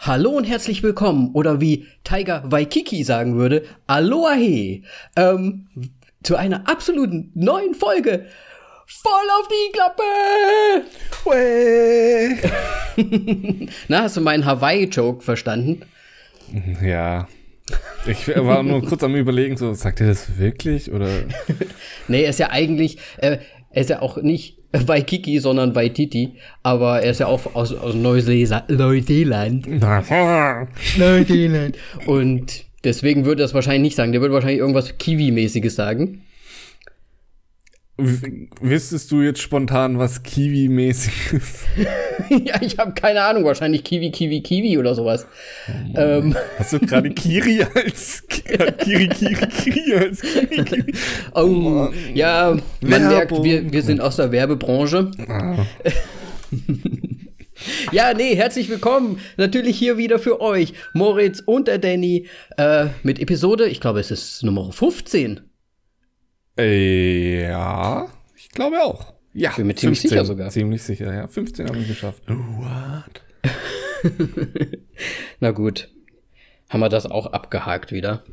Hallo und herzlich willkommen oder wie Tiger Waikiki sagen würde, Aloha ähm, zu einer absoluten neuen Folge. Voll auf die Klappe! Na, hast du meinen Hawaii-Joke verstanden? Ja. Ich war nur kurz am überlegen, so, sagt er das wirklich? Oder? nee, er ist ja eigentlich, äh, er ist ja auch nicht Waikiki, sondern Waititi. Aber er ist ja auch aus, aus Neuseeland. Neuseeland. Und deswegen würde er das wahrscheinlich nicht sagen. Der würde wahrscheinlich irgendwas Kiwi-mäßiges sagen. Wüsstest du jetzt spontan, was Kiwi-mäßig ist? ja, ich habe keine Ahnung. Wahrscheinlich Kiwi, Kiwi, Kiwi oder sowas. Ähm. Hast du gerade Kiri als Kiri, Kiri, Kiri als Kiri? Kiri? Oh, oh ja, man merkt, wir, wir sind aus der Werbebranche. Ah. ja, nee, herzlich willkommen. Natürlich hier wieder für euch, Moritz und der Danny, äh, mit Episode, ich glaube, es ist Nummer 15. Äh, ja, ich glaube auch. Ja, bin mir ziemlich 15, sicher sogar. Ziemlich sicher, ja. 15 haben wir geschafft. What? Na gut. Haben wir das auch abgehakt wieder?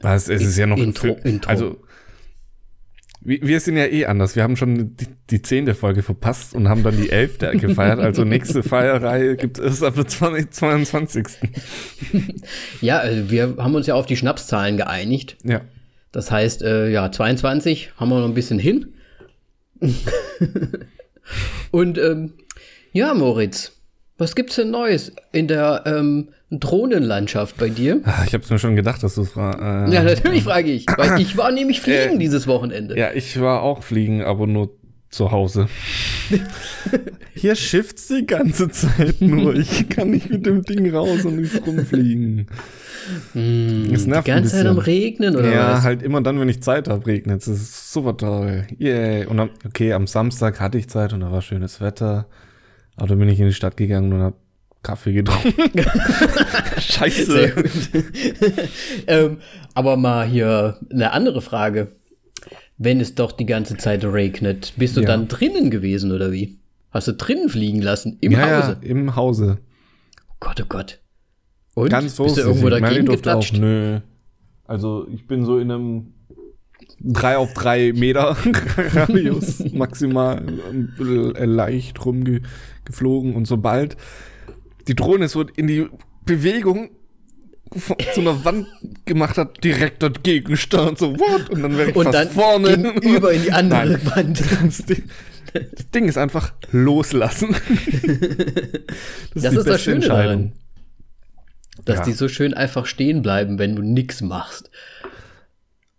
Was? Es ist ja noch Intro, Intro. Also, wir sind ja eh anders. Wir haben schon die, die zehnte Folge verpasst und haben dann die elfte gefeiert. Also nächste Feierreihe gibt es ab dem 22. ja, also wir haben uns ja auf die Schnapszahlen geeinigt. Ja. Das heißt, äh, ja, 22 haben wir noch ein bisschen hin. Und ähm, ja, Moritz, was gibt's denn Neues in der ähm, Drohnenlandschaft bei dir? Ach, ich habe mir schon gedacht, dass du fragst. Äh, ja, natürlich frage ich, weil ich war nämlich fliegen äh, dieses Wochenende. Ja, ich war auch fliegen, aber nur zu Hause. Hier schifft's die ganze Zeit nur. Ich kann nicht mit dem Ding raus und nicht rumfliegen. Mm, es nervt die ganze Zeit am Regnen oder ja, was? halt immer dann, wenn ich Zeit habe, regnet es. Das ist super toll. Yay. Und dann, okay, am Samstag hatte ich Zeit und da war schönes Wetter. Aber dann bin ich in die Stadt gegangen und habe Kaffee getrunken. Scheiße. ähm, aber mal hier eine andere Frage. Wenn es doch die ganze Zeit regnet, bist du ja. dann drinnen gewesen oder wie? Hast du drinnen fliegen lassen? Im ja, Hause? Ja, im Hause. Oh Gott, oh Gott. Und? Ganz so. Bist du irgendwo dagegen geklatscht? Auch, nö. Also ich bin so in einem 3 auf 3 Meter Radius maximal äh, leicht rumgeflogen und sobald die Drohne so in die Bewegung zu einer Wand gemacht hat, direkt dagegen stand, so what? Und dann wäre ich und fast dann vorne. Über in die andere Nein. Wand. Das Ding, das Ding, ist einfach loslassen. Das, das ist, ist das Schöne daran dass ja. die so schön einfach stehen bleiben, wenn du nichts machst.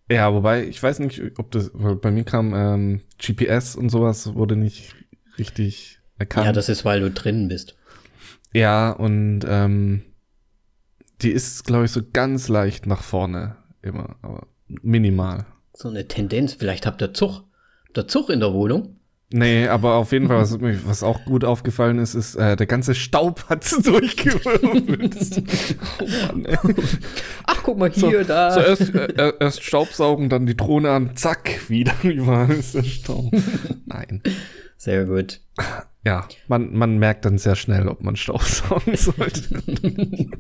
Ja, wobei, ich weiß nicht, ob das, weil bei mir kam ähm, GPS und sowas wurde nicht richtig erkannt. Ja, das ist, weil du drin bist. Ja, und ähm, die ist, glaube ich, so ganz leicht nach vorne immer, aber minimal. So eine Tendenz, vielleicht habt ihr Zug. Der Zug in der Wohnung? Nee, aber auf jeden Fall, was, was auch gut aufgefallen ist, ist, äh, der ganze Staub hat durchgewirbelt. oh Ach, guck mal hier, so, da. So erst, äh, erst Staubsaugen, dann die Drohne an, zack, wieder überall ist der Staub. Nein. Sehr gut. Ja, man, man merkt dann sehr schnell, ob man Staubsaugen sollte.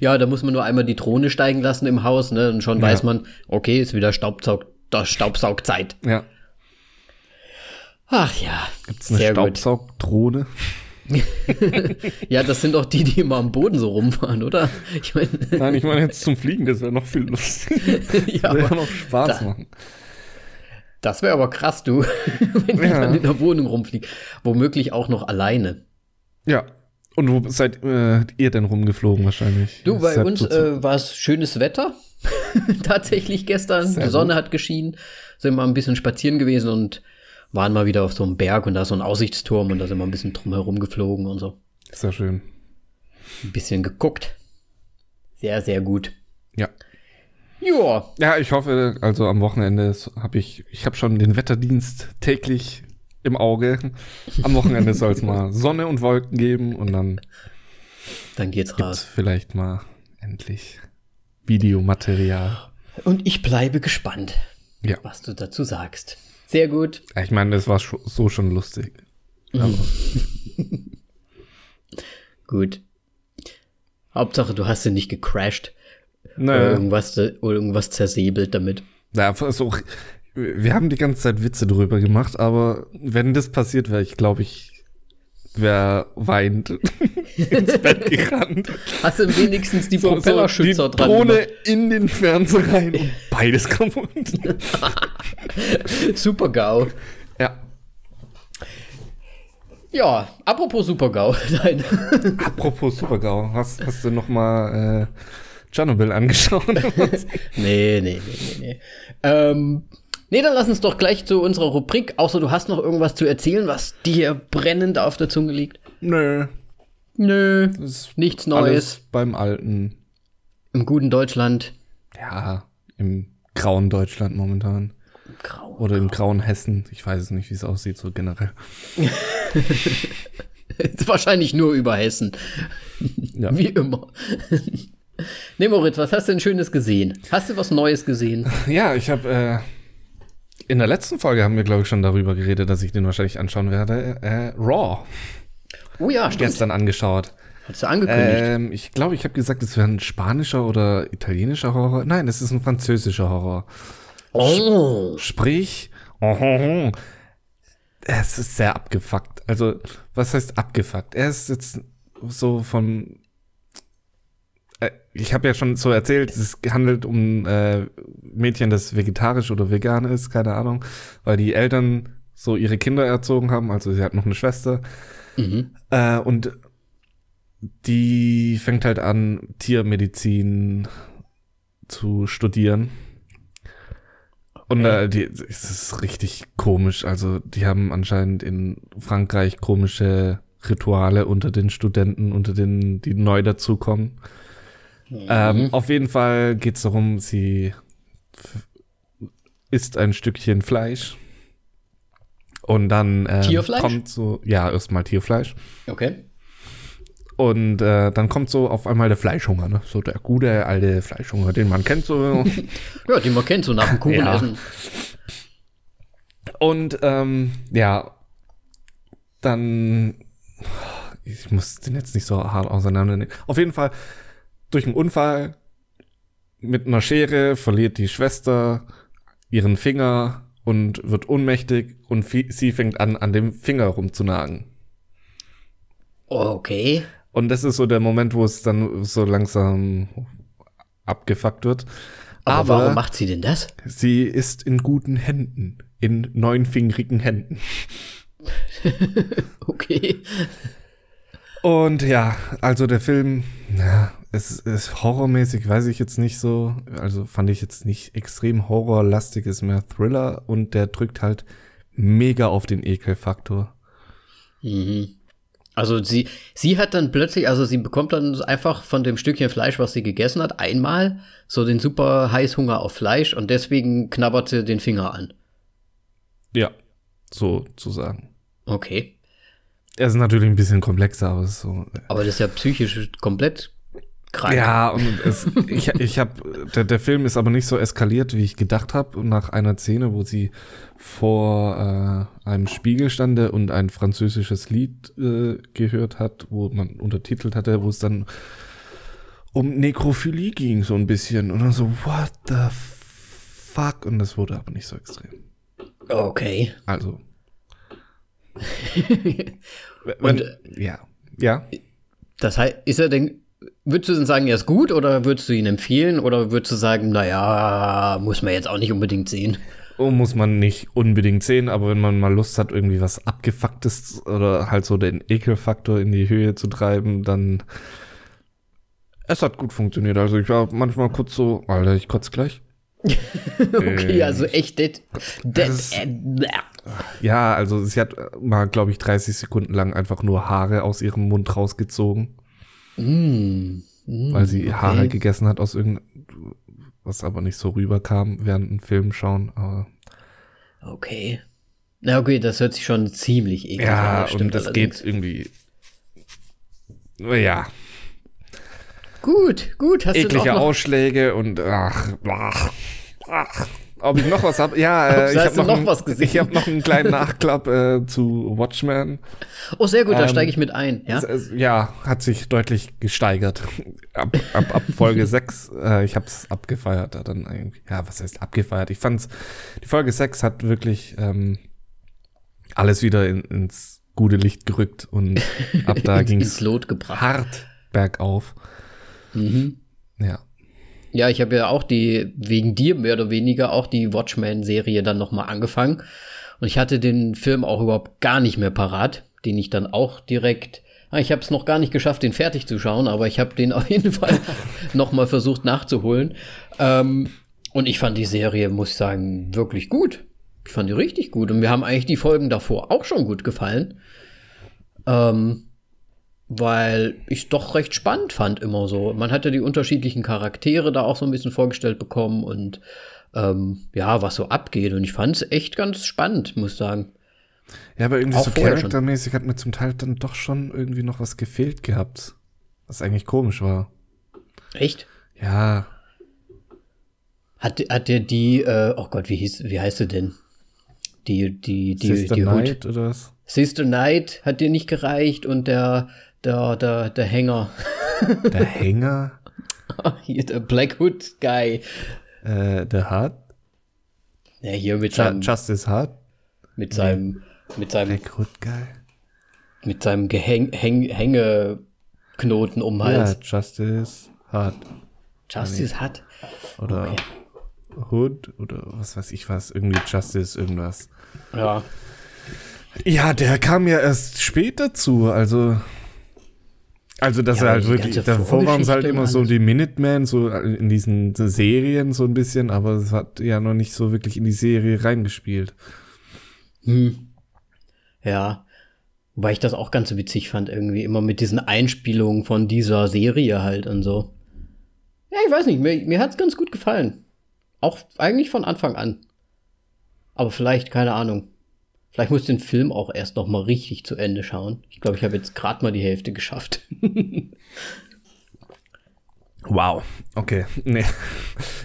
ja, da muss man nur einmal die Drohne steigen lassen im Haus, ne? Und schon ja. weiß man, okay, ist wieder Staubsaug, Staubsaugzeit. Ja. Ach ja. Gibt es eine Staubsaugdrohne? ja, das sind doch die, die immer am Boden so rumfahren, oder? Ich mein Nein, ich meine jetzt zum Fliegen, das wäre noch viel lustiger. ja, wäre noch Spaß da, machen. Das wäre aber krass, du, wenn ja. ich dann in der Wohnung rumfliege. Womöglich auch noch alleine. Ja. Und wo seid äh, ihr denn rumgeflogen wahrscheinlich? Du, bei uns äh, war es schönes Wetter. Tatsächlich gestern. Sehr Die Sonne gut. hat geschienen. Sind wir ein bisschen spazieren gewesen und waren mal wieder auf so einem Berg und da ist so ein Aussichtsturm und da sind wir ein bisschen drum herum geflogen und so. Sehr schön. Ein bisschen geguckt. Sehr, sehr gut. Ja. Ja. Ja, ich hoffe, also am Wochenende habe ich, ich habe schon den Wetterdienst täglich im Auge. Am Wochenende soll es mal Sonne und Wolken geben und dann dann geht's raus. Vielleicht mal endlich Videomaterial. Und ich bleibe gespannt, ja. was du dazu sagst. Sehr gut. Ich meine, das war so schon lustig. gut. Hauptsache, du hast sie nicht gecrashed. Naja. Oder irgendwas, oder irgendwas zersäbelt damit. Ja, so, wir haben die ganze Zeit Witze drüber gemacht, aber wenn das passiert wäre, ich glaube, ich wäre weint ins Bett gerannt. Hast du wenigstens die so, Propellerschützer so die dran? Drohne gemacht? in den Fernseher rein und beides kaputt. Super GAU. Ja. Ja, apropos Super-GAU. Nein. apropos Super-GAU. Hast, hast du noch mal äh, Tschernobyl angeschaut? nee, nee, nee, nee, nee. Ähm, Nee, dann lass uns doch gleich zu unserer Rubrik. Außer du hast noch irgendwas zu erzählen, was dir brennend auf der Zunge liegt. Nö. Nö. Nichts Neues. beim Alten. Im guten Deutschland. Ja, im grauen Deutschland momentan. Grau, Oder im grauen Hessen. Ich weiß es nicht, wie es aussieht, so generell. wahrscheinlich nur über Hessen. Ja. Wie immer. Nee, Moritz, was hast du denn Schönes gesehen? Hast du was Neues gesehen? Ja, ich habe äh, in der letzten Folge haben wir, glaube ich, schon darüber geredet, dass ich den wahrscheinlich anschauen werde. Äh, Raw. Oh ja, stimmt. Gestern angeschaut. Hast du angekündigt? Ähm, ich glaube, ich habe gesagt, es wäre ein spanischer oder italienischer Horror. Nein, es ist ein französischer Horror. Oh. Sprich, oh, oh, oh. es ist sehr abgefuckt. Also, was heißt abgefuckt? Er ist jetzt so von ich habe ja schon so erzählt, es handelt um äh, Mädchen, das vegetarisch oder vegan ist, keine Ahnung, weil die Eltern so ihre Kinder erzogen haben, also sie hat noch eine Schwester. Mhm. Äh, und die fängt halt an, Tiermedizin zu studieren. Und äh, die, es ist richtig komisch. Also, die haben anscheinend in Frankreich komische Rituale unter den Studenten, unter den, die neu dazukommen. Mhm. Ähm, auf jeden Fall geht es darum, sie isst ein Stückchen Fleisch. Und dann ähm, Tierfleisch? kommt so, ja, erstmal Tierfleisch. Okay. Und äh, dann kommt so auf einmal der Fleischhunger, ne? So der gute alte Fleischhunger, den man kennt so. ja, den man kennt so nach dem Kuchen ja. essen. Und ähm, ja, dann ich muss den jetzt nicht so hart auseinandernehmen. Auf jeden Fall durch einen Unfall mit einer Schere verliert die Schwester ihren Finger und wird ohnmächtig und sie fängt an, an dem Finger rumzunagen. Okay. Und das ist so der Moment, wo es dann so langsam abgefuckt wird. Aber, Aber warum macht sie denn das? Sie ist in guten Händen, in neunfingrigen Händen. okay. Und ja, also der Film, ja, es ist horrormäßig, weiß ich jetzt nicht so. Also fand ich jetzt nicht extrem horrorlastig, ist mehr Thriller und der drückt halt mega auf den Ekelfaktor. Mhm. Also sie, sie hat dann plötzlich, also sie bekommt dann einfach von dem Stückchen Fleisch, was sie gegessen hat, einmal so den super Heißhunger auf Fleisch und deswegen knabbert sie den Finger an. Ja, so zu sagen. Okay. Er ist natürlich ein bisschen komplexer, aber so. Aber das ist ja psychisch komplett krank. Ja, und es, ich, ich habe, der, der Film ist aber nicht so eskaliert, wie ich gedacht habe. Nach einer Szene, wo sie vor äh, einem Spiegel stande und ein französisches Lied äh, gehört hat, wo man untertitelt hatte, wo es dann um Nekrophilie ging, so ein bisschen. Und dann so, what the fuck? Und das wurde aber nicht so extrem. Okay. Also. und, ja. Ja. Das heißt, ist er denn Würdest du denn sagen, er ist gut oder würdest du ihn empfehlen oder würdest du sagen, naja, muss man jetzt auch nicht unbedingt sehen? Oh, muss man nicht unbedingt sehen, aber wenn man mal Lust hat, irgendwie was Abgefucktes oder halt so den Ekelfaktor in die Höhe zu treiben, dann. Es hat gut funktioniert. Also ich war manchmal kurz so, Alter, ich kotze gleich. okay, äh, also echt dead. dead ist, äh, ja, also sie hat mal, glaube ich, 30 Sekunden lang einfach nur Haare aus ihrem Mund rausgezogen. Mm, mm, weil sie okay. Haare gegessen hat aus irgendeinem, was aber nicht so rüberkam während dem Film schauen. Aber okay. Na okay, das hört sich schon ziemlich eklig ja, an. Ja, und das allerdings. geht irgendwie. Ja. Gut, gut. Hast Eklige Ausschläge und ach, ach, ach. Ob ich noch was habe? Ja, äh, ich habe noch, noch ein- was gesehen? Ich habe noch einen kleinen Nachklapp äh, zu Watchmen. Oh, sehr gut, da Ähm, steige ich mit ein. Ja? Es, es, ja, hat sich deutlich gesteigert. Ab, ab, ab Folge 6, äh, ich habe es abgefeiert. da Dann irgendwie. Ja, was heißt abgefeiert? Ich fand's, die Folge 6 hat wirklich ähm, alles wieder in, ins gute Licht gerückt und ab da ging es hart bergauf. Mhm. Ja. Ja, ich habe ja auch die, wegen dir mehr oder weniger, auch die Watchmen-Serie dann nochmal angefangen. Und ich hatte den Film auch überhaupt gar nicht mehr parat, den ich dann auch direkt. Ah, Ich habe es noch gar nicht geschafft, den fertig zu schauen, aber ich habe den auf jeden Fall nochmal versucht nachzuholen. Ähm, und ich fand die Serie, muss ich sagen, wirklich gut. Ich fand die richtig gut. Und mir haben eigentlich die Folgen davor auch schon gut gefallen. Ähm, weil ich doch recht spannend fand immer so. Man hatte die unterschiedlichen Charaktere da auch so ein bisschen vorgestellt bekommen und ähm, ja, was so abgeht. Und ich fand es echt ganz spannend, muss sagen. Ja, aber irgendwie Auch so charaktermäßig hat mir zum Teil dann doch schon irgendwie noch was gefehlt gehabt. Was eigentlich komisch war. Echt? Ja, Hat, hat der die, äh, oh Gott, wie hieß, wie heißt sie denn? Die, die, die, Sister die. Knight oder was? Sister Knight hat dir nicht gereicht und der, der, der, der Hänger. Der Hänger, Hier, der Black Hood Guy. äh, der Hart, Ja, hier mit Ju seinem, Justice Hart, mit seinem, mit seinem, Black Hood Guy. mit seinem Gehäng, Häng, Hängeknoten um den Ja, Hals. Justice Hart. Justice hat. Oder Hood oder was weiß ich was, irgendwie Justice, irgendwas. Ja. Ja, der kam ja erst später zu, also. Also, dass Ja, er halt wirklich, davor waren es halt immer so die Minutemen, so in diesen Serien so ein bisschen, aber es hat ja noch nicht so wirklich in die Serie reingespielt. Hm. Ja. Wobei ich das auch ganz witzig fand, irgendwie immer mit diesen Einspielungen von dieser Serie halt und so. Ja, ich weiß nicht, mir, mir hat's ganz gut gefallen. Auch eigentlich von Anfang an. Aber vielleicht, keine Ahnung. Vielleicht muss ich den Film auch erst noch mal richtig zu Ende schauen. Ich glaube, ich habe jetzt gerade mal die Hälfte geschafft. Wow, okay. Nee.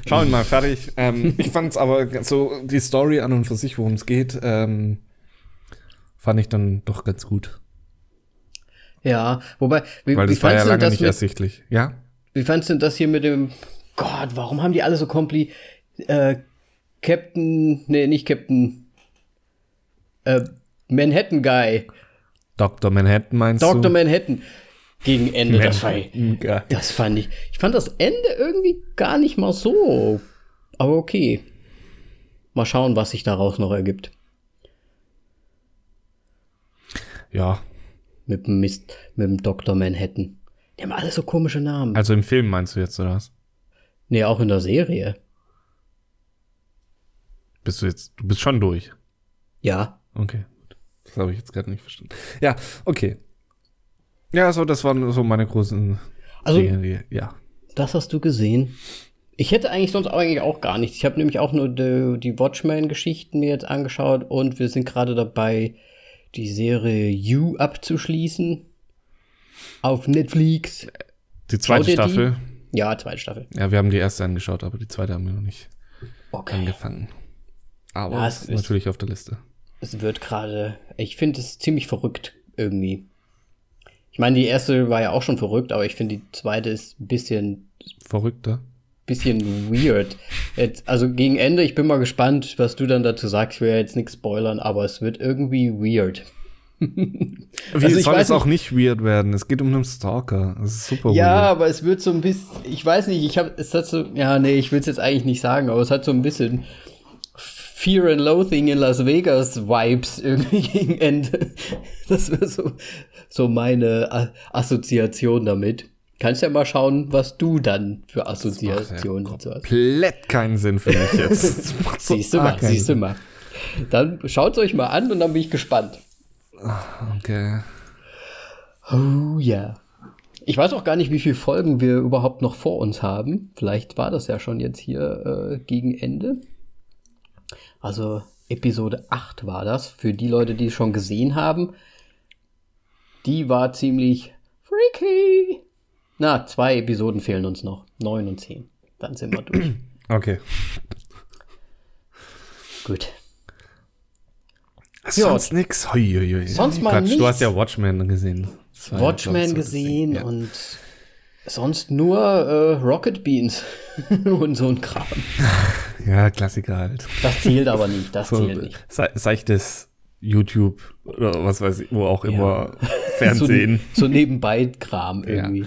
Schauen wir mal, fertig. Ähm, ich fand es aber so, die Story an und für sich, worum es geht, ähm, fand ich dann doch ganz gut. ja, wobei, wie, Weil wie das war ja lange das nicht mit, ersichtlich. Ja? Wie fandst du das hier mit dem Gott, warum haben die alle so kompli äh, Captain, nee, nicht Captain äh, Manhattan Guy, Dr. Manhattan meinst Dr. du? Manhattan gegen Ende, das Manhattan Guy. das fand ich. Ich fand das Ende irgendwie gar nicht mal so. Aber okay. Mal schauen, was sich daraus noch ergibt. Ja, Mit dem Mist, mit dem Dr. Manhattan. Die haben alle so komische Namen. also im Film meinst du jetzt, oder was? nee, auch in der Serie. Bist du jetzt, du bist schon durch. Ja. Okay. gut. Das habe ich jetzt gerade nicht verstanden. Ja, okay. Ja, so, das waren so meine großen Also, Dinge, die, ja. Das hast du gesehen. Ich hätte eigentlich sonst eigentlich auch gar nichts. Ich habe nämlich auch nur die, die Watchmen-Geschichten mir jetzt angeschaut und wir sind gerade dabei, die Serie You abzuschließen. Auf Netflix. Die zweite ihr die? Staffel. Ja, zweite Staffel. Ja, wir haben die erste angeschaut, aber die zweite haben wir noch nicht Okay. angefangen. Aber Ja, es es ist ist- natürlich auf der Liste. Es wird gerade. Ich finde es ziemlich verrückt irgendwie. Ich meine, die erste war ja auch schon verrückt, aber ich finde die zweite ist ein bisschen Verrückter. bisschen weird. Jetzt, also gegen Ende, ich bin mal gespannt, was du dann dazu sagst. Ich will ja jetzt nichts spoilern, aber es wird irgendwie weird. Wie Also soll es auch nicht weird werden? Es geht um einen Stalker. Das ist super Ja, weird. aber es wird so ein bisschen, ich weiß nicht, ich habe, es hat so, ja, nee, ich will es jetzt eigentlich nicht sagen, aber es hat so ein bisschen Fear and Loathing in Las Vegas Vibes irgendwie gegen Ende. Das wäre so, so meine A Assoziation damit. Kannst ja mal schauen, was du dann für Assoziationen dazu hast. Komplett keinen Sinn für mich jetzt. Macht Siehst du mal, siehst du mal. Dann schaut euch mal an und dann bin ich gespannt. Okay. Oh ja. Ich weiß auch gar nicht, wie viele Folgen wir überhaupt noch vor uns haben. Vielleicht war das ja schon jetzt hier äh, gegen Ende. Also Episode 8 war das. Für die Leute, die es schon gesehen haben. Die war ziemlich freaky. Na, zwei Episoden fehlen uns noch. 9 und 10. Dann sind wir durch. Okay. Gut. Sonst nix. Hoi, hoi, hoi. Sonst mal Quatsch, nichts. Du hast ja Watchmen gesehen. Watchmen ja, gesehen ja. und sonst nur äh, Rocket Beans und so ein Kram. Ja, Klassiker halt. Das zählt aber nicht, das so, zählt nicht. Se seichtes YouTube oder was weiß ich, wo auch immer Fernsehen. so, so nebenbei-Kram irgendwie.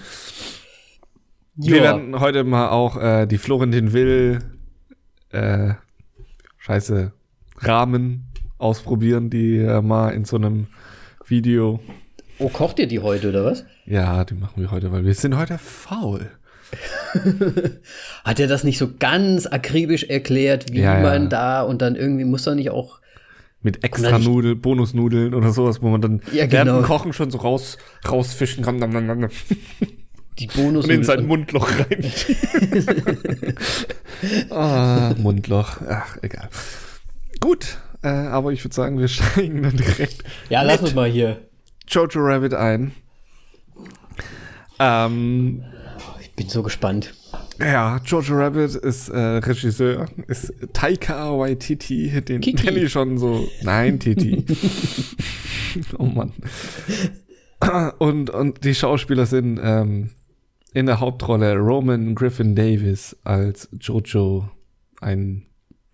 Wir werden heute mal auch äh, die Florentin Will äh, Scheiße Rahmen ausprobieren, die äh, mal in so einem Video. Oh, kocht ihr die heute oder was? Ja, die machen wir heute, weil wir sind heute faul. Hat er das nicht so ganz akribisch erklärt, wie ja, man ja. da und dann irgendwie muss er nicht auch mit extra Nudel, Bonusnudeln oder sowas, wo man dann ja, genau. während dem Kochen schon so raus, rausfischen kann. Die Bonus und in sein Mundloch rein. ah, Mundloch. Ach, egal. Gut, äh, aber ich würde sagen, wir steigen dann direkt. Ja, lass uns mal hier. Jojo Rabbit ein. Ähm, ich bin so gespannt. Ja, Jojo Rabbit ist äh, Regisseur, ist Taika Waititi, den kenne ich schon so. Nein, Titi. oh Mann. Und, und die Schauspieler sind ähm, in der Hauptrolle Roman Griffin Davis als Jojo, ein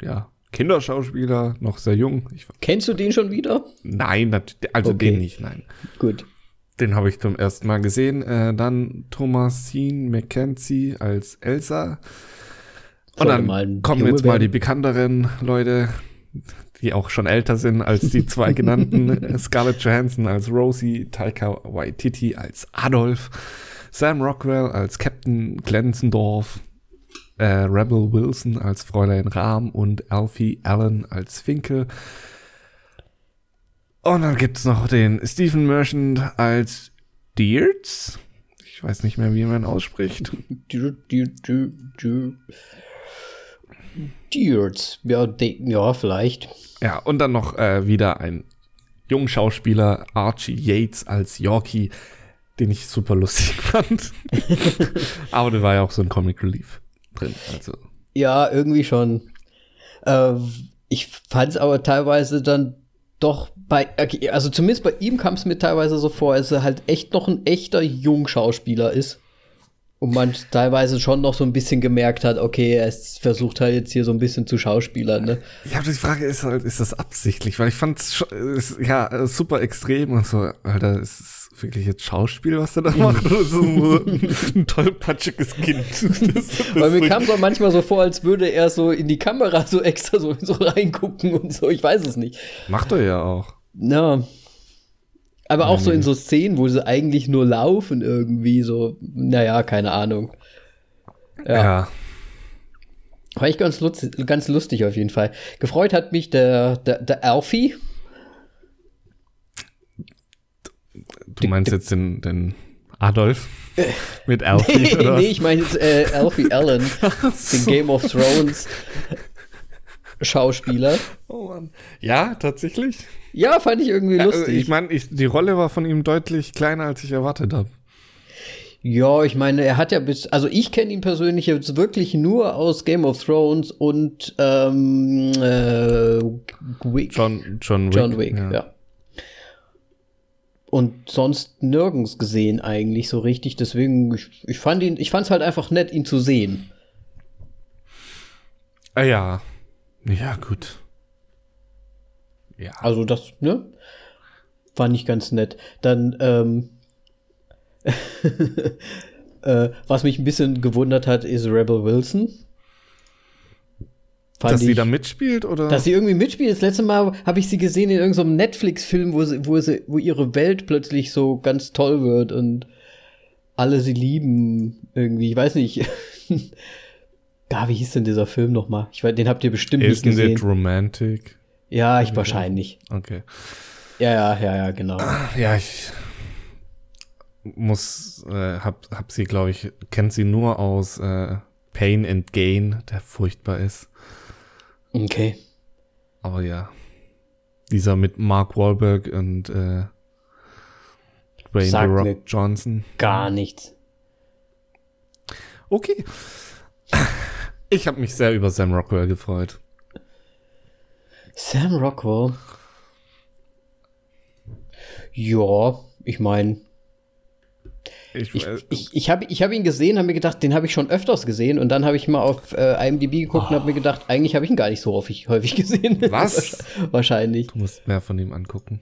ja, Kinderschauspieler, noch sehr jung. Ich, Kennst du den schon wieder? Nein, also okay. den nicht, nein. Gut. Den habe ich zum ersten Mal gesehen. Äh, dann Thomasine McKenzie als Elsa. Und dann kommen jetzt mal die bekannteren Leute, die auch schon älter sind als die zwei genannten. Scarlett Johansson als Rosie, Taika Waititi als Adolf, Sam Rockwell als Captain Glenzendorf, äh, Rebel Wilson als Fräulein Rahm und Alfie Allen als Finkel. Und dann gibt es noch den Stephen Merchant als Deerts. Ich weiß nicht mehr, wie man ausspricht. Deerts. Ja, ja, vielleicht. Ja, und dann noch äh, wieder ein Jungschauspieler, Archie Yates als Yorkie, den ich super lustig fand. Aber der war ja auch so ein Comic Relief drin. Also. Ja, irgendwie schon. Äh, ich fand es aber teilweise dann doch bei, also zumindest bei ihm kam es mir teilweise so vor, als er halt echt noch ein echter Jungschauspieler ist. Und man teilweise schon noch so ein bisschen gemerkt hat, okay, er versucht halt jetzt hier so ein bisschen zu schauspielern, ne? Ja, aber die Frage ist halt, ist das absichtlich? Weil ich fand es ja super extrem und so, Alter, ist es wirklich jetzt Schauspiel, was er da macht, oder so ein, tollpatschiges Kind? Das, das Weil mir kam es auch manchmal so vor, als würde er so in die Kamera so extra so, so reingucken und so, ich weiß es nicht. Macht er ja auch. Ja. Aber auch so in so Szenen, wo sie eigentlich nur laufen irgendwie, so, naja, keine Ahnung. Ja. ja. War ich ganz lustig, ganz lustig auf jeden Fall. Gefreut hat mich der, der, der Alfie, Du meinst jetzt den, den Adolf mit Alfie? nee, oder nee, ich meine jetzt äh, Alfie Allen, so. den Game of Thrones Schauspieler. Oh Mann. Ja, tatsächlich. Ja, fand ich irgendwie lustig. Also ich meine, die Rolle war von ihm deutlich kleiner, als ich erwartet habe. Ja, ich meine, er hat ja bis, also ich kenne ihn persönlich jetzt wirklich nur aus Game of Thrones und ähm, äh, Wick. John, John Wick. John Wick, ja. ja und sonst nirgends gesehen eigentlich so richtig. Deswegen, ich, ich fand ihn, ich fand es halt einfach nett, ihn zu sehen. Ah ja. Ja, gut. Ja. Also das, ne? Fand ich ganz nett. Dann, ähm, äh, was mich ein bisschen gewundert hat, ist Rebel Wilson. Dass ich, sie da mitspielt, oder? Dass sie irgendwie mitspielt. Das letzte Mal habe ich sie gesehen in irgendeinem Netflix-Film, wo, sie, wo, sie, wo ihre Welt plötzlich so ganz toll wird und alle sie lieben irgendwie. Ich weiß nicht. ja, wie hieß denn dieser Film nochmal? Ich weiß, den habt ihr bestimmt Isn't nicht gesehen. It romantic? Ja, ich wahrscheinlich. Okay. Ja, ja, ja, ja, genau. Ja, ich muss, äh, hab, hab sie, glaube ich, kennt sie nur aus äh, Pain and Gain, der furchtbar ist. Okay. Aber ja. Dieser mit Mark Wahlberg und äh, Dwayne The Rock Johnson. Gar nichts. Okay. Ich habe mich sehr über Sam Rockwell gefreut. Sam Rockwell. Ja, ich meine, ich, ich, ich, ich habe ich hab ihn gesehen, habe mir gedacht, den habe ich schon öfters gesehen und dann habe ich mal auf äh, IMDb geguckt oh. und habe mir gedacht, eigentlich habe ich ihn gar nicht so häufig, häufig gesehen. Was? Wahrscheinlich. Du musst mehr von ihm angucken.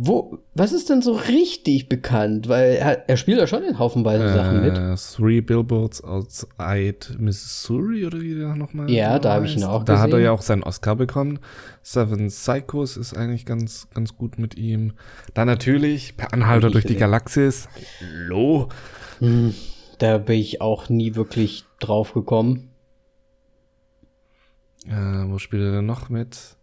Wo, was ist denn so richtig bekannt? Weil er, er spielt ja schon in haufenweise äh, Sachen mit. Three Billboards Outside Missouri oder wie der nochmal? Ja, da habe ich ihn auch da gesehen. Da hat er ja auch seinen Oscar bekommen. Seven Psychos ist eigentlich ganz, ganz gut mit ihm. Dann natürlich Per Anhalter durch die Galaxis. Hallo. Hm, da bin ich auch nie wirklich drauf gekommen. Äh, wo spielt er denn noch mit?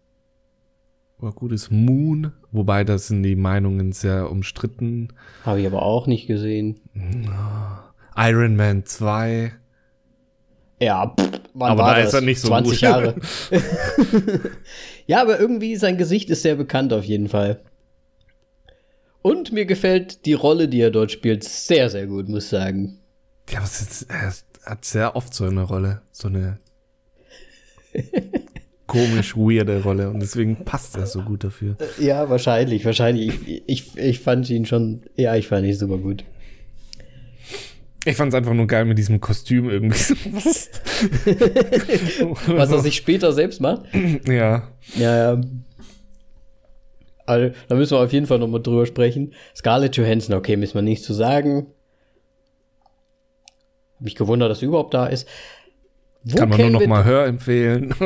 War gut ist Moon, wobei das sind die Meinungen sehr umstritten. Habe ich aber auch nicht gesehen. Iron Man 2. Ja, pff, wann aber da das? ist er nicht so 20 gut. Jahre. ja, aber irgendwie sein Gesicht ist sehr bekannt auf jeden Fall. Und mir gefällt die Rolle, die er dort spielt, sehr, sehr gut, muss ich sagen. Ja, aber er hat sehr oft so eine Rolle, so eine komisch weirde Rolle und deswegen passt er so gut dafür. Ja, wahrscheinlich, wahrscheinlich. Ich, ich, ich fand ihn schon, ja, ich fand ihn super gut. Ich fand es einfach nur geil mit diesem Kostüm irgendwie. Was? Was er sich später selbst macht? Ja. Ja, ja. Also, da müssen wir auf jeden Fall nochmal drüber sprechen. Scarlett Johansson, okay, müssen wir nichts zu sagen. Mich gewundert, dass sie überhaupt da ist. Wo Kann man nur noch mal hörempfehlen.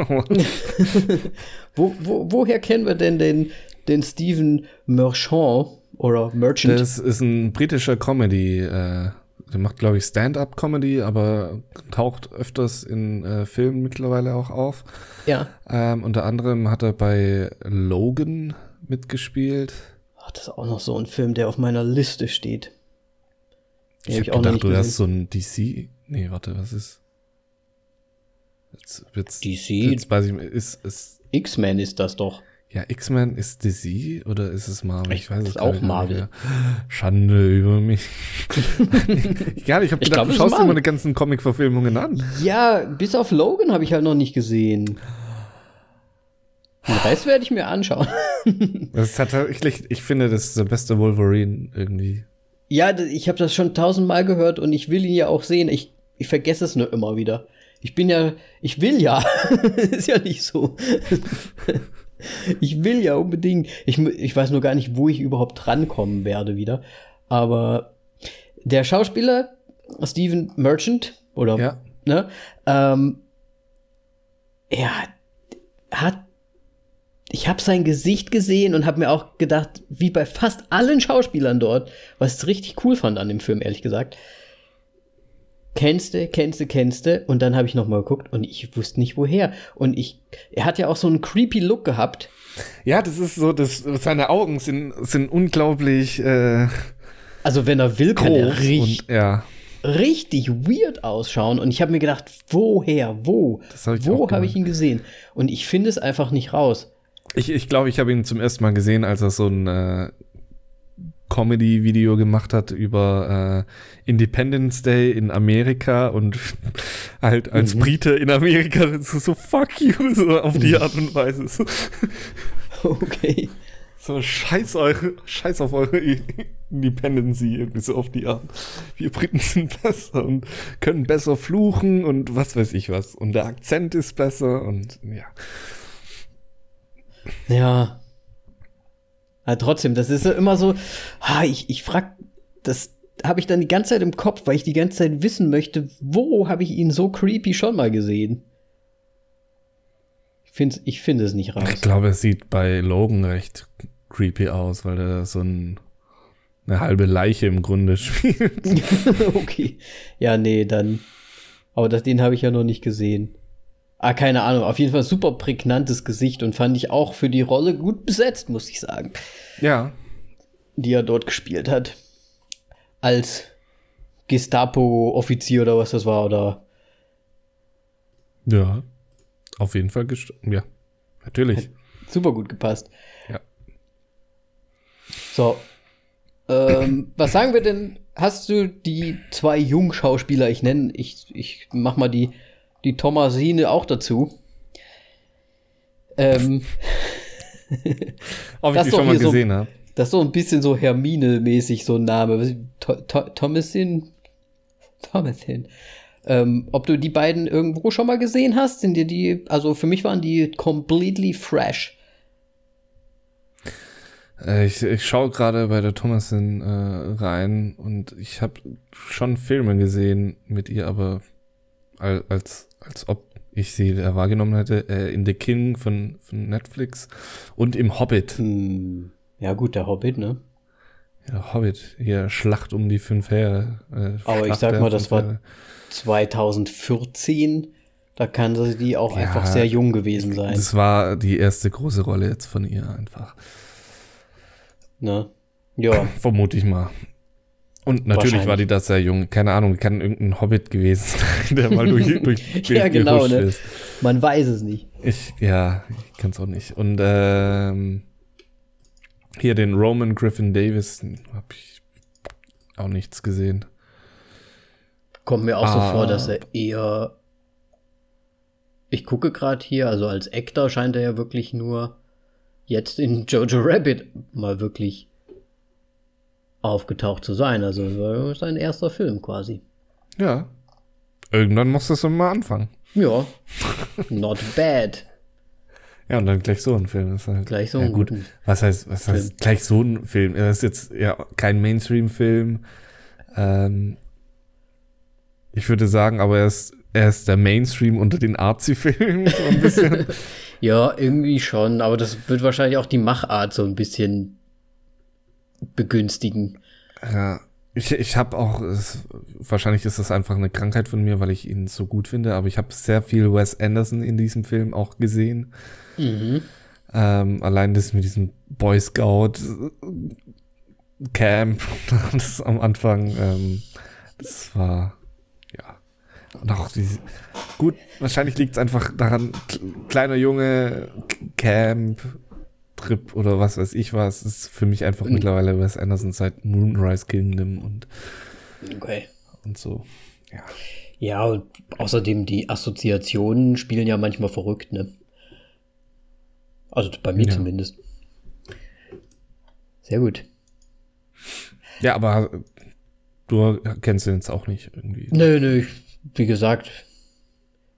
wo, wo, woher kennen wir denn den, den Stephen Merchant oder Merchant? Das ist ein britischer Comedy. Äh, der macht, glaube ich, Stand-up-Comedy, aber taucht öfters in äh, Filmen mittlerweile auch auf. Ja. Ähm, unter anderem hat er bei Logan mitgespielt. Ach, das ist auch noch so ein Film, der auf meiner Liste steht. Den ich habe hab gedacht, du hast so ein DC. Nee, warte, was ist? Jetzt, jetzt, DC. Jetzt weiß ich, ist, ist X-Men ist das doch. Ja, X-Men ist DC oder ist es Marvel? Ich, ich weiß es auch Marvel. Schande über mich. ja, ich habe gedacht, glaub, du schaust dir die ganzen Comic-Verfilmungen an. Ja, bis auf Logan habe ich halt noch nicht gesehen. Den Rest werde ich mir anschauen. das hat ich, ich finde, das ist der beste Wolverine irgendwie. Ja, ich habe das schon tausendmal gehört und ich will ihn ja auch sehen. Ich, ich vergesse es nur immer wieder. Ich bin ja, ich will ja. ist ja nicht so. ich will ja unbedingt. Ich, ich weiß nur gar nicht, wo ich überhaupt drankommen werde wieder. Aber der Schauspieler, Steven Merchant, oder, ja. ne, ähm, er hat ich habe sein Gesicht gesehen und habe mir auch gedacht, wie bei fast allen Schauspielern dort, was ich richtig cool fand an dem Film, ehrlich gesagt kennst du, kennst du, kennst du. Und dann habe ich noch mal geguckt und ich wusste nicht woher. Und ich, er hat ja auch so einen creepy Look gehabt. Ja, das ist so, das, seine Augen sind, sind unglaublich. Äh, also wenn er will, kann er richtig, und, ja. richtig weird ausschauen. Und ich habe mir gedacht, woher, wo, hab wo habe ich ihn gesehen? Und ich finde es einfach nicht raus. Ich glaube, ich, glaub, ich habe ihn zum ersten Mal gesehen, als er so ein äh, Comedy-Video gemacht hat über äh, Independence Day in Amerika und halt als mhm. Brite in Amerika so, so fuck you, so auf die Art und Weise. So. Okay. So scheiß eure, scheiß auf eure Independency, irgendwie so auf die Art. Wir Briten sind besser und können besser fluchen und was weiß ich was. Und der Akzent ist besser und ja. Ja, aber trotzdem, das ist immer so, ha, ich, ich frag, das habe ich dann die ganze Zeit im Kopf, weil ich die ganze Zeit wissen möchte, wo habe ich ihn so creepy schon mal gesehen? Ich finde ich find es nicht raus. Ich glaube, es sieht bei Logan recht creepy aus, weil er so ein, eine halbe Leiche im Grunde spielt. okay. Ja, nee, dann. Aber das, den habe ich ja noch nicht gesehen. Ah, keine Ahnung. Auf jeden Fall super prägnantes Gesicht und fand ich auch für die Rolle gut besetzt, muss ich sagen. Ja. Die er dort gespielt hat. Als Gestapo-Offizier oder was das war, oder? Ja. Auf jeden Fall. Ja. Natürlich. Hat super gut gepasst. Ja. So. Ähm, was sagen wir denn? Hast du die zwei Jungschauspieler, ich nenne, ich, ich mach mal die die Thomasine auch dazu. Ähm, Ob ich die schon mal gesehen so, habe. Das ist so ein bisschen so Hermine-mäßig so ein Name. Thomasin? Thomasin. Ähm, ob du die beiden irgendwo schon mal gesehen hast, sind dir die, also für mich waren die completely fresh. Äh, ich, ich schaue gerade bei der Thomasin äh, rein und ich habe schon Filme gesehen mit ihr, aber als, als ob ich sie wahrgenommen hätte, äh, in The King von, von Netflix und im Hobbit. Hm. Ja, gut, der Hobbit, ne? Ja, Hobbit, hier Schlacht um die fünf Heere. Äh, Aber ich sag mal, das war 2014. Da kann sie auch ja, einfach sehr jung gewesen sein. Das war die erste große Rolle jetzt von ihr einfach. Ne? Ja. Vermute ich mal. Und natürlich war die da sehr jung. Keine Ahnung, kann irgendein Hobbit gewesen sein, der mal durch, durch Ja, genau, ne? Ist. Man weiß es nicht. Ich, ja, ich kann es auch nicht. Und ähm, hier den Roman Griffin Davis habe ich auch nichts gesehen. Kommt mir auch ah. so vor, dass er eher. Ich gucke gerade hier, also als Actor scheint er ja wirklich nur jetzt in Jojo Rabbit mal wirklich aufgetaucht zu sein. Also das ist sein erster Film quasi. Ja. Irgendwann muss das mal anfangen. Ja. Not bad. Ja, und dann gleich so ein Film ist halt. Gleich so ein ja, gut. Was heißt, was heißt gleich so ein Film? Er ist jetzt ja kein Mainstream-Film. Ähm, ich würde sagen, aber er ist, er ist der Mainstream unter den Arzi-Filmen so ein bisschen. ja, irgendwie schon, aber das wird wahrscheinlich auch die Machart so ein bisschen begünstigen. Ja, ich, ich habe auch, es, wahrscheinlich ist das einfach eine Krankheit von mir, weil ich ihn so gut finde, aber ich habe sehr viel Wes Anderson in diesem Film auch gesehen. Mhm. Ähm, allein das mit diesem Boy Scout Camp, das am Anfang, ähm, das war, ja. Und auch diese, gut, wahrscheinlich liegt es einfach daran, kleiner Junge, Camp, Trip oder was weiß ich was, ist für mich einfach mhm. mittlerweile Wes Anderson seit Moonrise Kingdom und, okay. und so, ja. Ja, und außerdem die Assoziationen spielen ja manchmal verrückt, ne? Also bei mir ja. zumindest. Sehr gut. Ja, aber du kennst ihn jetzt auch nicht irgendwie. Nö, nö. Wie gesagt,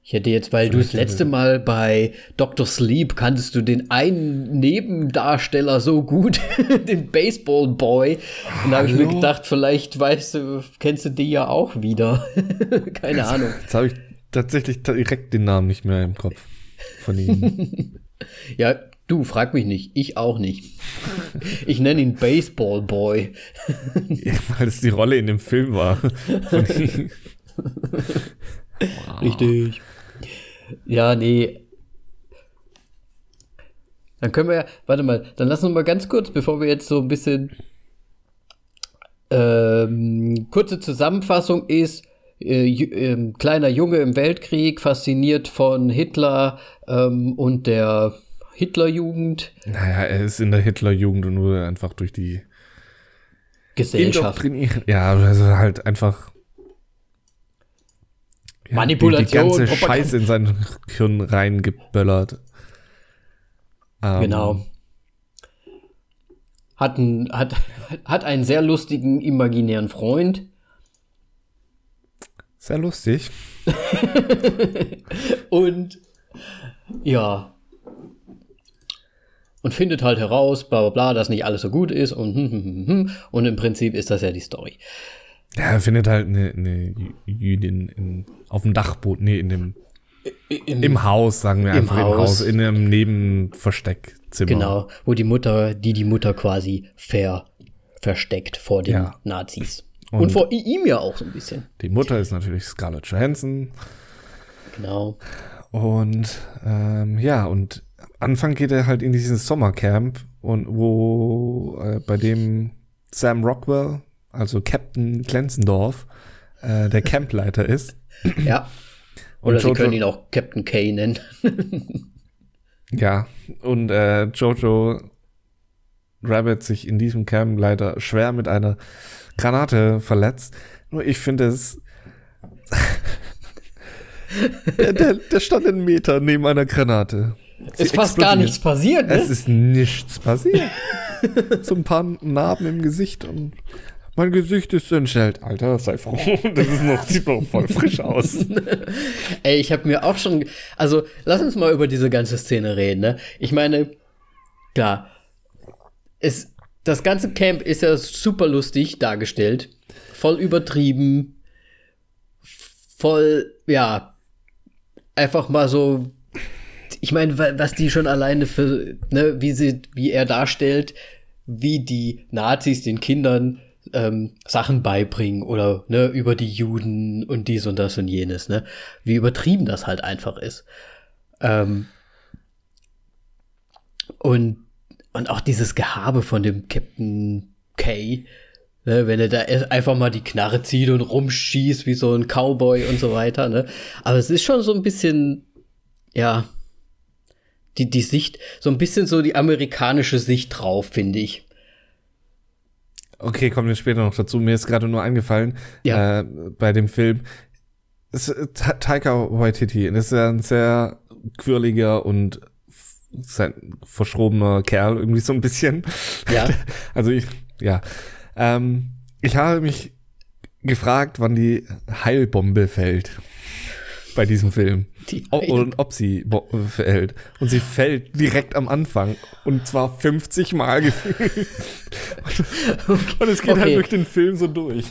ich hätte jetzt, weil du das letzte Mal bei Dr. Sleep kanntest du den einen Nebendarsteller so gut, den Baseball Boy. Und da habe ich mir gedacht, vielleicht weißt du, kennst du die ja auch wieder. Keine Ahnung. Jetzt habe ich tatsächlich direkt den Namen nicht mehr im Kopf von ihm. ja, du, frag mich nicht. Ich auch nicht. Ich nenne ihn Baseball Boy. ja, weil es die Rolle in dem Film war. wow. Richtig. Ja, nee. Dann können wir ja, warte mal, dann lassen wir mal ganz kurz, bevor wir jetzt so ein bisschen ähm, kurze Zusammenfassung ist, äh, äh, kleiner Junge im Weltkrieg, fasziniert von Hitler ähm, und der Hitlerjugend. Naja, er ist in der Hitlerjugend und wurde einfach durch die Gesellschaft. Ja, also halt einfach ja, Manipulation. Die, die ganze Scheiße in sein Hirn reingeböllert. Ähm, genau. Hat, ein, hat, hat einen sehr lustigen imaginären Freund. Sehr lustig. und ja, und findet halt heraus, bla bla bla, dass nicht alles so gut ist und hm, hm, hm, hm, und im Prinzip ist das ja die Story. Ja, er findet halt eine, eine Jüdin in, auf dem Dachboot, nee, in dem Im, im Haus, sagen wir einfach Haus. im Haus, in einem Nebenversteckzimmer. Genau, wo die Mutter, die die Mutter quasi ver, versteckt vor den ja. Nazis. Und, und, vor ihm ja auch so ein bisschen. Die Mutter ist natürlich Scarlett Johansson. Genau. Und ähm, ja, und Anfang geht er halt in dieses Sommercamp und wo äh, bei dem Sam Rockwell, also Captain Glenzendorf, äh, der Campleiter ist. Ja. Oder und sie können ihn auch Captain K nennen. ja, und äh, Jojo Rabbit sich in diesem Camp leider schwer mit einer Granate verletzt. Nur ich finde es. der, der, der stand einen Meter neben einer Granate. Sie ist fast gar nichts passiert, ne? Es ist nichts passiert. so ein paar Narben im Gesicht und mein Gesicht ist entstellt. Alter, sei froh. Das ist noch, sieht noch voll frisch aus. Ey, ich habe mir auch schon. Also, lass uns mal über diese ganze Szene reden, ne? Ich meine, klar, es, das ganze Camp ist ja super lustig dargestellt. Voll übertrieben. Voll, ja. Einfach mal so. Ich meine, was die schon alleine für, ne, wie sie, wie er darstellt, wie die Nazis den Kindern ähm, Sachen beibringen oder ne, über die Juden und dies und das und jenes, ne? Wie übertrieben das halt einfach ist. Ähm, und, und auch dieses Gehabe von dem Captain K, ne, wenn er da einfach mal die Knarre zieht und rumschießt wie so ein Cowboy und so weiter, ne? Aber es ist schon so ein bisschen, ja, die, die Sicht, so ein bisschen so die amerikanische Sicht drauf, finde ich. Okay, kommen wir später noch dazu. Mir ist gerade nur eingefallen, ja. äh, bei dem Film, es, äh, Taika Waititi, das ist ja ein sehr quirliger und sein verschrobener Kerl, irgendwie so ein bisschen. Ja. also ich, ja. Ähm, ich habe mich gefragt, wann die Heilbombe fällt bei diesem Film. Die und ob sie fällt. Und sie fällt direkt am Anfang. Und zwar 50 Mal gefühlt. und es geht halt okay. halt durch den Film so durch.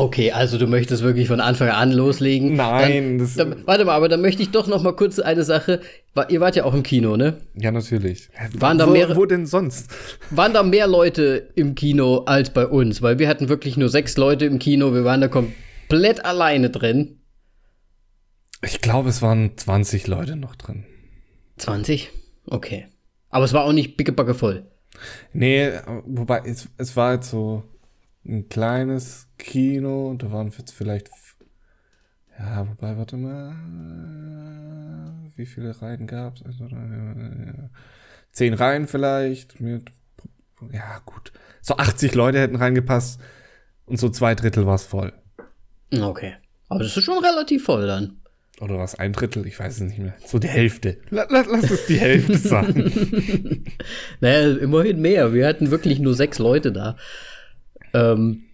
Okay, also du möchtest wirklich von Anfang an loslegen. Nein. Dann, dann, warte mal, aber dann möchte ich doch noch mal kurz eine Sache. Ihr wart ja auch im Kino, ne? Ja, natürlich. Waren da wo, mehr, wo denn sonst? Waren da mehr Leute im Kino als bei uns? Weil wir hatten wirklich nur sechs Leute im Kino. Wir waren da komplett alleine drin. Ich glaube, es waren 20 Leute noch drin. 20? Okay. Aber es war auch nicht bickebacke voll. Nee, wobei, es, es war jetzt so ein kleines Kino, da waren jetzt vielleicht, ja, wobei, warte mal, wie viele Reihen gab es? Also, zehn Reihen vielleicht, mit, ja, gut. So 80 Leute hätten reingepasst und so zwei Drittel war es voll. Okay. Aber das ist schon relativ voll dann. Oder was, ein Drittel? Ich weiß es nicht mehr. So die Hälfte. Lass, lass es die Hälfte sein. naja, immerhin mehr. Wir hatten wirklich nur sechs Leute da. Ähm,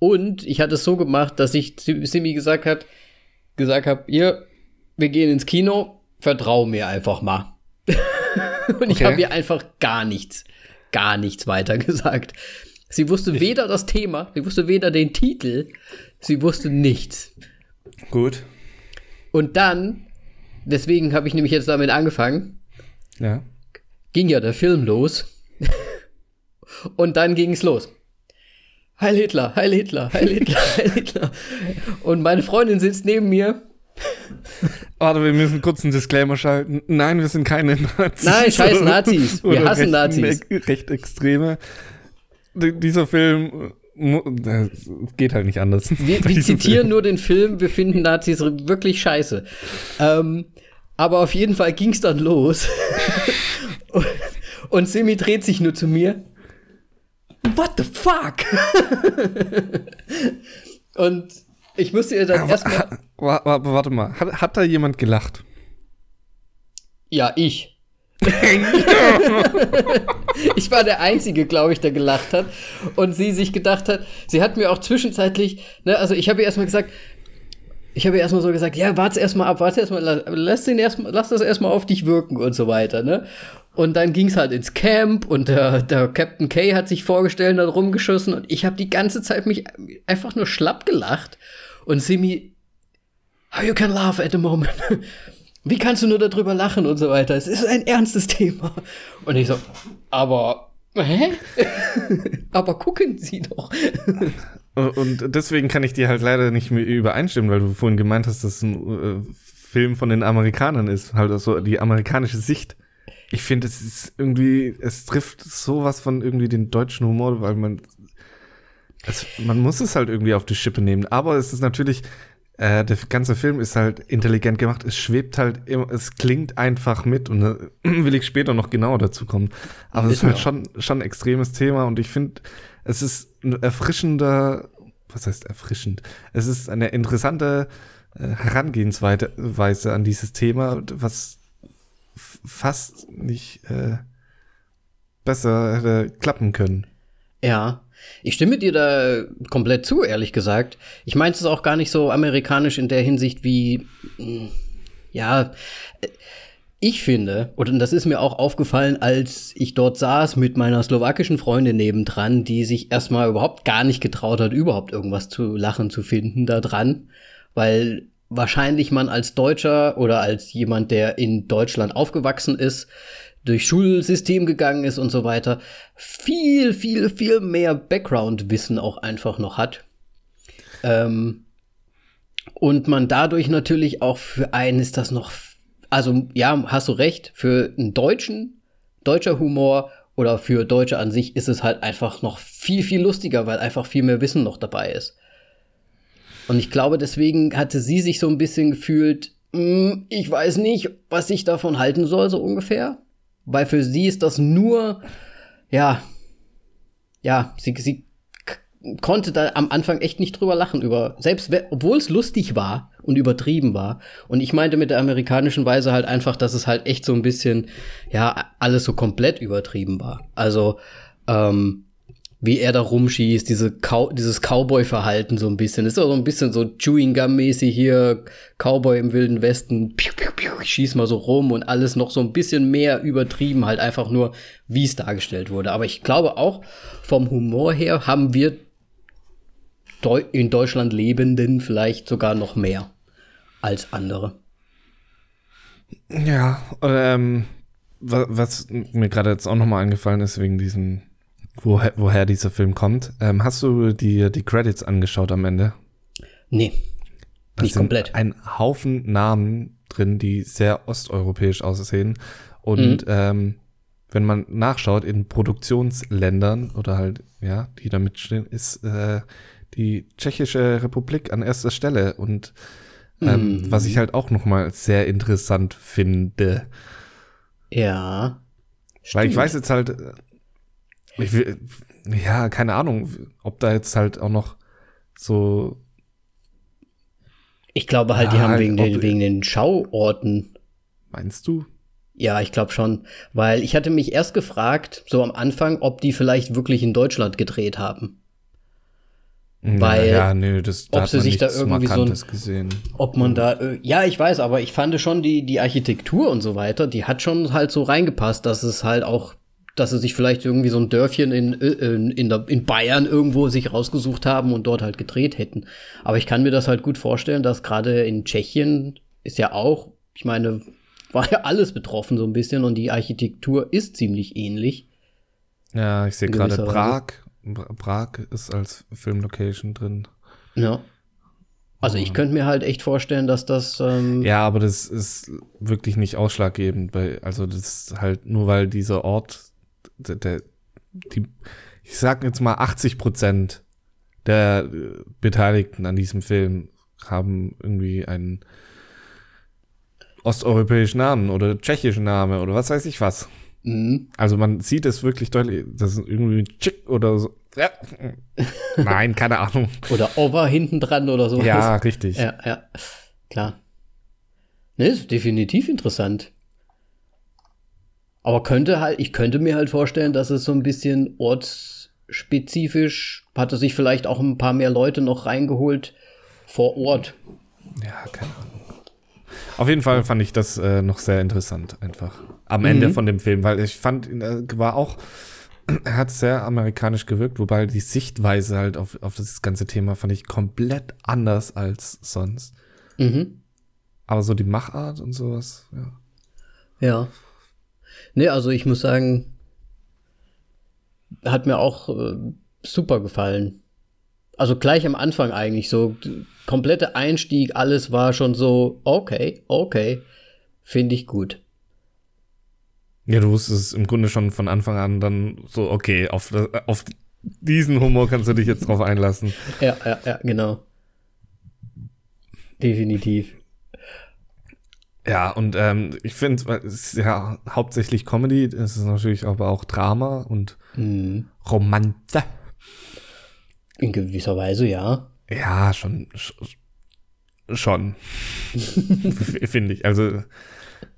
und ich hatte es so gemacht, dass ich Simi gesagt hat, gesagt habe, ihr, wir gehen ins Kino, vertrau mir einfach mal. und ich habe ihr einfach gar nichts, gar nichts weiter gesagt. Sie wusste weder das Thema, sie wusste weder den Titel, sie wusste nichts. Gut. Und dann, deswegen habe ich nämlich jetzt damit angefangen. Ja. Ging ja der Film los. und dann ging es los. Heil Hitler, Heil Hitler, Heil Hitler, Heil Hitler. Und meine Freundin sitzt neben mir. Warte, wir müssen kurz einen Disclaimer schalten. Nein, wir sind keine Nazis. Nein, scheiß Nazis. Wir hassen recht, Nazis. Recht extreme. Dieser Film geht halt nicht anders. Wir, wir zitieren Film. nur den Film, wir finden Nazis wirklich scheiße. Ähm, aber auf jeden Fall ging es dann los. und, und Simi dreht sich nur zu mir. What the fuck? und ich musste ihr dann erstmal. Warte mal, hat, hat da jemand gelacht? Ja, ich. ich war der Einzige, glaube ich, der gelacht hat. Und sie sich gedacht hat, sie hat mir auch zwischenzeitlich, ne, also ich habe ihr erstmal gesagt, ich habe ihr erstmal so gesagt, ja, warte erstmal ab, warte erstmal, lass, den lass das erstmal auf dich wirken und so weiter, ne? Und dann ging es halt ins Camp und der, der Captain K hat sich vorgestellt und rumgeschossen und ich habe die ganze Zeit mich einfach nur schlapp gelacht und Simi, how you can laugh at the moment. Wie kannst du nur darüber lachen und so weiter? Es ist ein ernstes Thema. Und ich so, aber, hä? aber gucken Sie doch. und deswegen kann ich dir halt leider nicht mehr übereinstimmen, weil du vorhin gemeint hast, dass es ein äh, Film von den Amerikanern ist, halt so die amerikanische Sicht. Ich finde, es ist irgendwie, es trifft sowas von irgendwie den deutschen Humor, weil man, es, man muss es halt irgendwie auf die Schippe nehmen. Aber es ist natürlich, äh, der ganze Film ist halt intelligent gemacht. Es schwebt halt immer, es klingt einfach mit und da will ich später noch genauer dazu kommen. Aber es ist halt schon, schon ein extremes Thema und ich finde, es ist ein erfrischender, was heißt erfrischend? Es ist eine interessante äh, Herangehensweise an dieses Thema, was fast nicht äh, besser hätte klappen können. Ja, ich stimme dir da komplett zu, ehrlich gesagt. Ich meine es auch gar nicht so amerikanisch in der Hinsicht wie, hm, ja, ich finde, und das ist mir auch aufgefallen, als ich dort saß mit meiner slowakischen Freundin nebendran, die sich erstmal überhaupt gar nicht getraut hat, überhaupt irgendwas zu lachen zu finden da dran, weil wahrscheinlich man als Deutscher oder als jemand, der in Deutschland aufgewachsen ist, durch Schulsystem gegangen ist und so weiter, viel, viel, viel mehr Background-Wissen auch einfach noch hat. Ähm, und man dadurch natürlich auch für einen ist das noch, also ja, hast du recht, für einen Deutschen, deutscher Humor oder für Deutsche an sich ist es halt einfach noch viel, viel lustiger, weil einfach viel mehr Wissen noch dabei ist. Und ich glaube, deswegen hatte sie sich so ein bisschen gefühlt, hm, ich weiß nicht, was ich davon halten soll, so ungefähr. Weil für sie ist das nur, ja, ja, sie, sie konnte da am Anfang echt nicht drüber lachen, über, selbst obwohl es lustig war und übertrieben war. Und ich meinte mit der amerikanischen Weise halt einfach, dass es halt echt so ein bisschen, ja, alles so komplett übertrieben war. Also, ähm, wie er da rumschießt, diese Cow dieses Cowboy-Verhalten so ein bisschen. Ist auch so ein bisschen so Chewing-Gum-mäßig hier, Cowboy im Wilden Westen, piu, piu, piu, schieß mal so rum und alles noch so ein bisschen mehr übertrieben, halt einfach nur, wie es dargestellt wurde. Aber ich glaube auch, vom Humor her haben wir Deu in Deutschland Lebenden vielleicht sogar noch mehr als andere. Ja, ähm, was mir gerade jetzt auch nochmal eingefallen ist, wegen diesem woher, woher dieser Film kommt. Ähm, hast du die, die Credits angeschaut am Ende? Nee. Das nicht komplett. Ein Haufen Namen drin, die sehr osteuropäisch aussehen. Und mhm. ähm, wenn man nachschaut in Produktionsländern oder halt, ja, die da mitstehen, ist äh, die Tschechische Republik an erster Stelle. Und ähm, mhm. was ich halt auch nochmal sehr interessant finde. Ja. Weil ich weiß jetzt halt, ich will, ja, keine Ahnung, ob da jetzt halt auch noch so. Ich glaube halt, ja, die haben wegen den, wegen den Schauorten. Meinst du? Ja, ich glaube schon. Weil ich hatte mich erst gefragt, so am Anfang, ob die vielleicht wirklich in Deutschland gedreht haben. Weil, ja, nee, das, da ob sie sich da irgendwie so ein, gesehen. ob man da, äh, ja, ich weiß, aber ich fand schon die, die Architektur und so weiter, die hat schon halt so reingepasst, dass es halt auch dass sie sich vielleicht irgendwie so ein Dörfchen in, äh, in, in, der, in Bayern irgendwo sich rausgesucht haben und dort halt gedreht hätten. Aber ich kann mir das halt gut vorstellen, dass gerade in Tschechien ist ja auch, ich meine, war ja alles betroffen so ein bisschen und die Architektur ist ziemlich ähnlich. Ja, ich sehe gerade Prag. Prag ist als Filmlocation drin. Ja. Also ich könnte mir halt echt vorstellen, dass das. Ähm ja, aber das ist wirklich nicht ausschlaggebend. Bei, also das ist halt nur, weil dieser Ort der, der die, ich sag jetzt mal 80 Prozent der äh, Beteiligten an diesem Film haben irgendwie einen osteuropäischen Namen oder tschechischen Namen oder was weiß ich was. Mhm. Also man sieht es wirklich deutlich, das ist irgendwie Chick oder so. Ja. Nein, keine Ahnung. Oder Over hinten dran oder so. Ja, richtig. Ja, ja. Klar. Ne, ist definitiv interessant. Aber könnte halt, ich könnte mir halt vorstellen, dass es so ein bisschen ortsspezifisch, hatte sich vielleicht auch ein paar mehr Leute noch reingeholt vor Ort. Ja, keine Ahnung. Auf jeden Fall fand ich das äh, noch sehr interessant, einfach. Am mhm. Ende von dem Film, weil ich fand, er äh, war auch, er hat sehr amerikanisch gewirkt, wobei die Sichtweise halt auf, auf das ganze Thema fand ich komplett anders als sonst. Mhm. Aber so die Machart und sowas, ja. Ja. Nee, also ich muss sagen, hat mir auch äh, super gefallen. Also gleich am Anfang eigentlich so komplette Einstieg, alles war schon so okay, okay, finde ich gut. Ja, du wusstest im Grunde schon von Anfang an dann so okay, auf, auf diesen Humor kannst du dich jetzt drauf einlassen. ja, ja, ja, genau. Definitiv. Ja, und ähm, ich finde, es ist ja hauptsächlich Comedy, es ist natürlich aber auch Drama und mhm. Romanze. In gewisser Weise, ja. Ja, schon. schon. Finde ich. Also,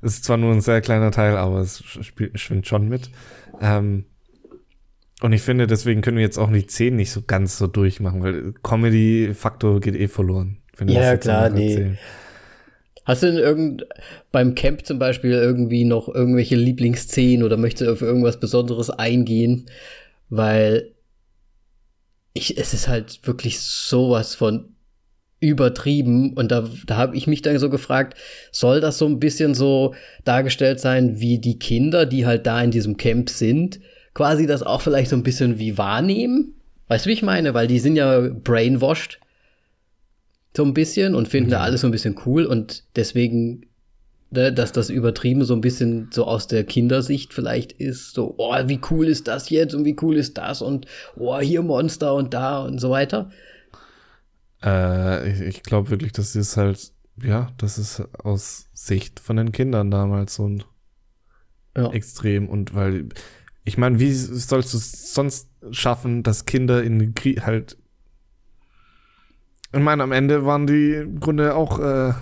es ist zwar nur ein sehr kleiner Teil, aber es spielt, schwingt schon mit. Ähm, und ich finde, deswegen können wir jetzt auch die 10 nicht so ganz so durchmachen, weil Comedy-Faktor geht eh verloren. Ja, klar, nee. Hast du denn irgend, beim Camp zum Beispiel irgendwie noch irgendwelche Lieblingsszenen oder möchtest du auf irgendwas Besonderes eingehen? Weil ich, es ist halt wirklich sowas von übertrieben und da, da habe ich mich dann so gefragt, soll das so ein bisschen so dargestellt sein wie die Kinder, die halt da in diesem Camp sind, quasi das auch vielleicht so ein bisschen wie wahrnehmen? Weißt du, wie ich meine? Weil die sind ja brainwashed so ein bisschen und finden mhm. da alles so ein bisschen cool und deswegen ne, dass das übertrieben so ein bisschen so aus der Kindersicht vielleicht ist, so, oh, wie cool ist das jetzt und wie cool ist das und oh, hier Monster und da und so weiter. Äh, ich, ich glaube wirklich, das ist halt, ja, das ist aus Sicht von den Kindern damals so ein ja. extrem und weil, ich meine, wie sollst du es sonst schaffen, dass Kinder in Krieg halt ich meine, am Ende waren die im Grunde auch äh,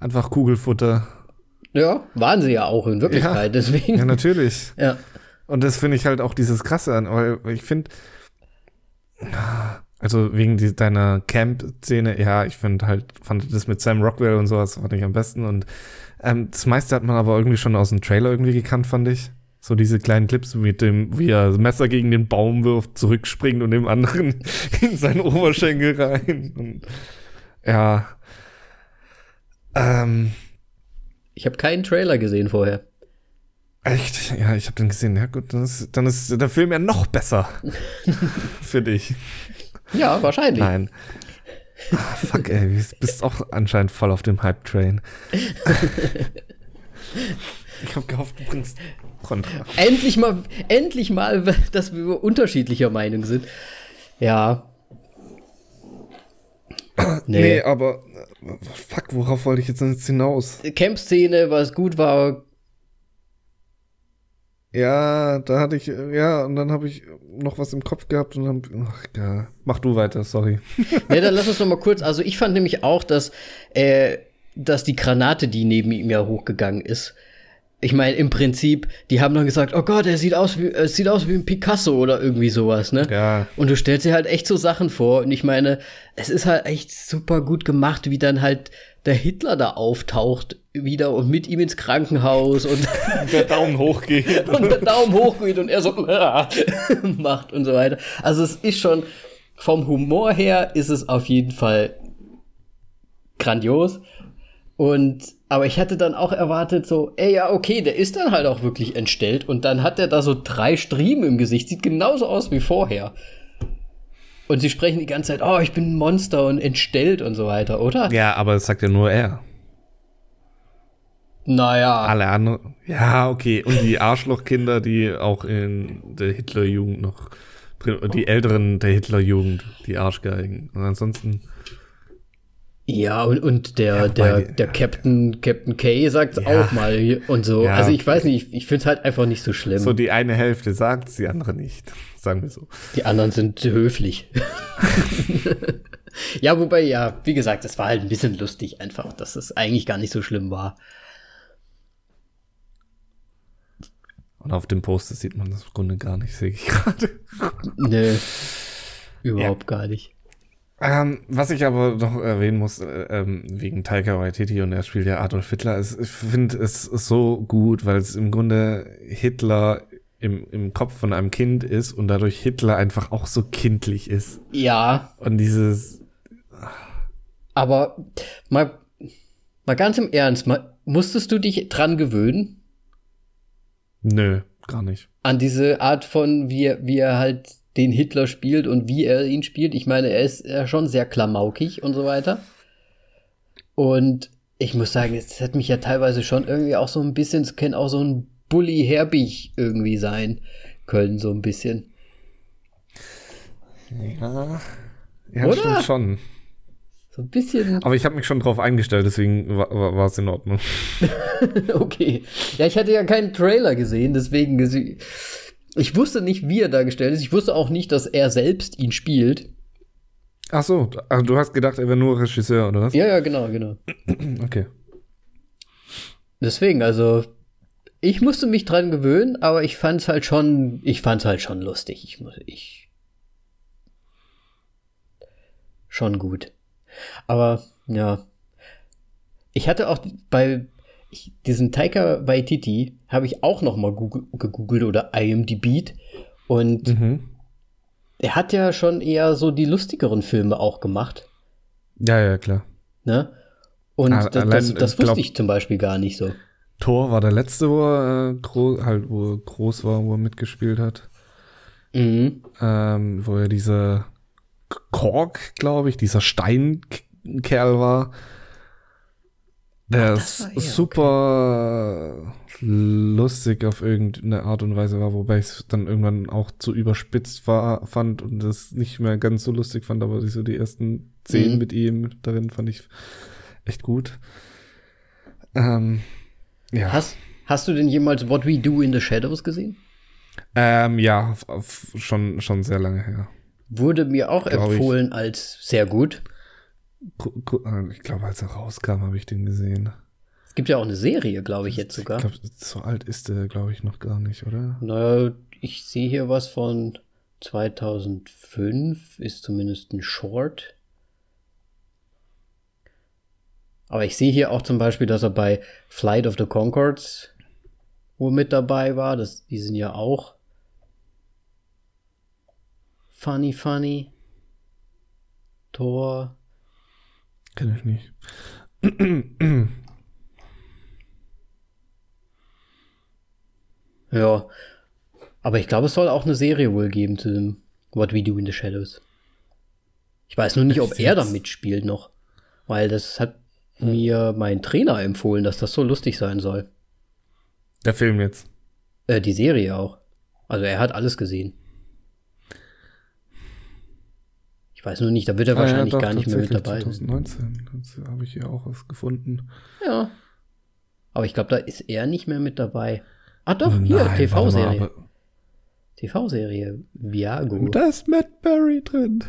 einfach Kugelfutter. Ja, waren sie ja auch in Wirklichkeit, ja, deswegen. Ja, natürlich. ja. Und das finde ich halt auch dieses Krasse an, weil ich finde, also wegen die, deiner Camp-Szene, ja, ich finde halt, fand das mit Sam Rockwell und sowas fand ich am besten und ähm, das meiste hat man aber irgendwie schon aus dem Trailer irgendwie gekannt, fand ich. So diese kleinen Clips mit dem, wie er das Messer gegen den Baum wirft, zurückspringt und dem anderen in seinen Oberschenkel rein. Und, ja. Ähm, ich habe keinen Trailer gesehen vorher. Echt? Ja, ich habe den gesehen. Ja gut, dann ist, dann ist der Film ja noch besser für dich. Ja, wahrscheinlich. Nein. Ah, fuck, ey, du bist auch anscheinend voll auf dem Hype-Train. ich habe gehofft, du bringst Kontra. Endlich mal, endlich mal, dass wir unterschiedlicher Meinung sind. Ja. Nee. nee, aber fuck, worauf wollte ich jetzt hinaus? Camp-Szene, was gut war. Ja, da hatte ich, ja, und dann habe ich noch was im Kopf gehabt und dann, ach, ja, mach du weiter, sorry. nee, dann lass uns noch mal kurz, also ich fand nämlich auch, dass, äh, dass die Granate, die neben ihm ja hochgegangen ist, ich meine, im Prinzip, die haben dann gesagt, oh Gott, er sieht aus wie, es sieht aus wie ein Picasso oder irgendwie sowas, ne? Ja. Und du stellst dir halt echt so Sachen vor. Und ich meine, es ist halt echt super gut gemacht, wie dann halt der Hitler da auftaucht wieder und mit ihm ins Krankenhaus und der Daumen hochgeht. und der Daumen hochgeht und er so macht und so weiter. Also es ist schon, vom Humor her ist es auf jeden Fall grandios. Und aber ich hatte dann auch erwartet, so, ey, ja, okay, der ist dann halt auch wirklich entstellt und dann hat er da so drei Striemen im Gesicht, sieht genauso aus wie vorher. Und sie sprechen die ganze Zeit, oh, ich bin ein Monster und entstellt und so weiter, oder? Ja, aber das sagt ja nur er. Naja. Alle anderen. Ja, okay. Und die Arschlochkinder, die auch in der Hitlerjugend noch die Älteren der Hitlerjugend, die Arschgeigen. Und ansonsten. Ja, und, und der, ja, der, der Captain, Captain K sagt es ja. auch mal und so. Ja. Also ich weiß nicht, ich, ich finde es halt einfach nicht so schlimm. So die eine Hälfte sagt die andere nicht, sagen wir so. Die anderen sind höflich. ja, wobei, ja, wie gesagt, es war halt ein bisschen lustig einfach, dass es eigentlich gar nicht so schlimm war. Und auf dem Poster sieht man das im Grunde gar nicht, sehe ich gerade. Nö, überhaupt gar nicht. Ähm, was ich aber noch erwähnen muss, äh, ähm, wegen Taika Waititi und er spielt ja Adolf Hitler, ist, ich finde es so gut, weil es im Grunde Hitler im, im Kopf von einem Kind ist und dadurch Hitler einfach auch so kindlich ist. Ja. Und dieses. Aber mal, mal ganz im Ernst, mal, musstest du dich dran gewöhnen? Nö, gar nicht. An diese Art von, wie, wie er halt den Hitler spielt und wie er ihn spielt. Ich meine, er ist ja schon sehr klamaukig und so weiter. Und ich muss sagen, es hat mich ja teilweise schon irgendwie auch so ein bisschen, es kann auch so ein Bully Herbig irgendwie sein können, so ein bisschen. Ja, ja Oder? stimmt schon. So ein bisschen. Aber ich habe mich schon drauf eingestellt, deswegen war es in Ordnung. okay. Ja, ich hatte ja keinen Trailer gesehen, deswegen ich wusste nicht, wie er dargestellt ist. Ich wusste auch nicht, dass er selbst ihn spielt. Ach so, also du hast gedacht, er wäre nur Regisseur, oder was? Ja, ja, genau, genau. Okay. Deswegen, also ich musste mich dran gewöhnen, aber ich fand's halt schon, ich fand's halt schon lustig. Ich muss, ich schon gut. Aber ja, ich hatte auch bei ich, diesen Taika Waititi habe ich auch noch mal gegoogelt oder IMDb und mhm. er hat ja schon eher so die lustigeren Filme auch gemacht. Ja, ja, klar. Ne? Und ah, das, das, das wusste glaub, ich zum Beispiel gar nicht so. Thor war der letzte, wo er, äh, groß, halt, wo er groß war, wo er mitgespielt hat. Mhm. Ähm, wo er dieser Kork, glaube ich, dieser Steinkerl war. Der Ach, super okay. lustig auf irgendeine Art und Weise war, wobei ich es dann irgendwann auch zu überspitzt war, fand und das nicht mehr ganz so lustig fand, aber so die ersten Szenen mhm. mit ihm darin fand ich echt gut. Ähm, ja. Hast, hast du denn jemals What We Do in the Shadows gesehen? Ähm, ja, schon, schon sehr lange her. Wurde mir auch Glaub empfohlen ich. als sehr gut. Äh, ich glaube, als er rauskam, habe ich den gesehen. Es gibt ja auch eine Serie, glaube ich, jetzt sogar. Ich glaube, so alt ist der, glaube ich, noch gar nicht, oder? Naja, ich sehe hier was von 2005, ist zumindest ein Short. Aber ich sehe hier auch zum Beispiel, dass er bei Flight of the Concords wo mit dabei war. Das, die sind ja auch funny, funny. Tor. Kenn ich nicht. ja. Aber ich glaube, es soll auch eine Serie wohl geben zu dem What We Do in the Shadows. Ich weiß nur nicht, ob er da mitspielt noch. Weil das hat mir mein Trainer empfohlen, dass das so lustig sein soll. Der Film jetzt? Äh, die Serie auch. Also er hat alles gesehen. Ich weiß nur nicht, da wird er ah, wahrscheinlich ja, doch, gar nicht mehr mit dabei 2019 habe ich hier auch was gefunden. Ja. Aber ich glaube, da ist er nicht mehr mit dabei. Ah doch, Nein, hier, TV-Serie. TV-Serie, Viago. Da ist Matt Berry drin.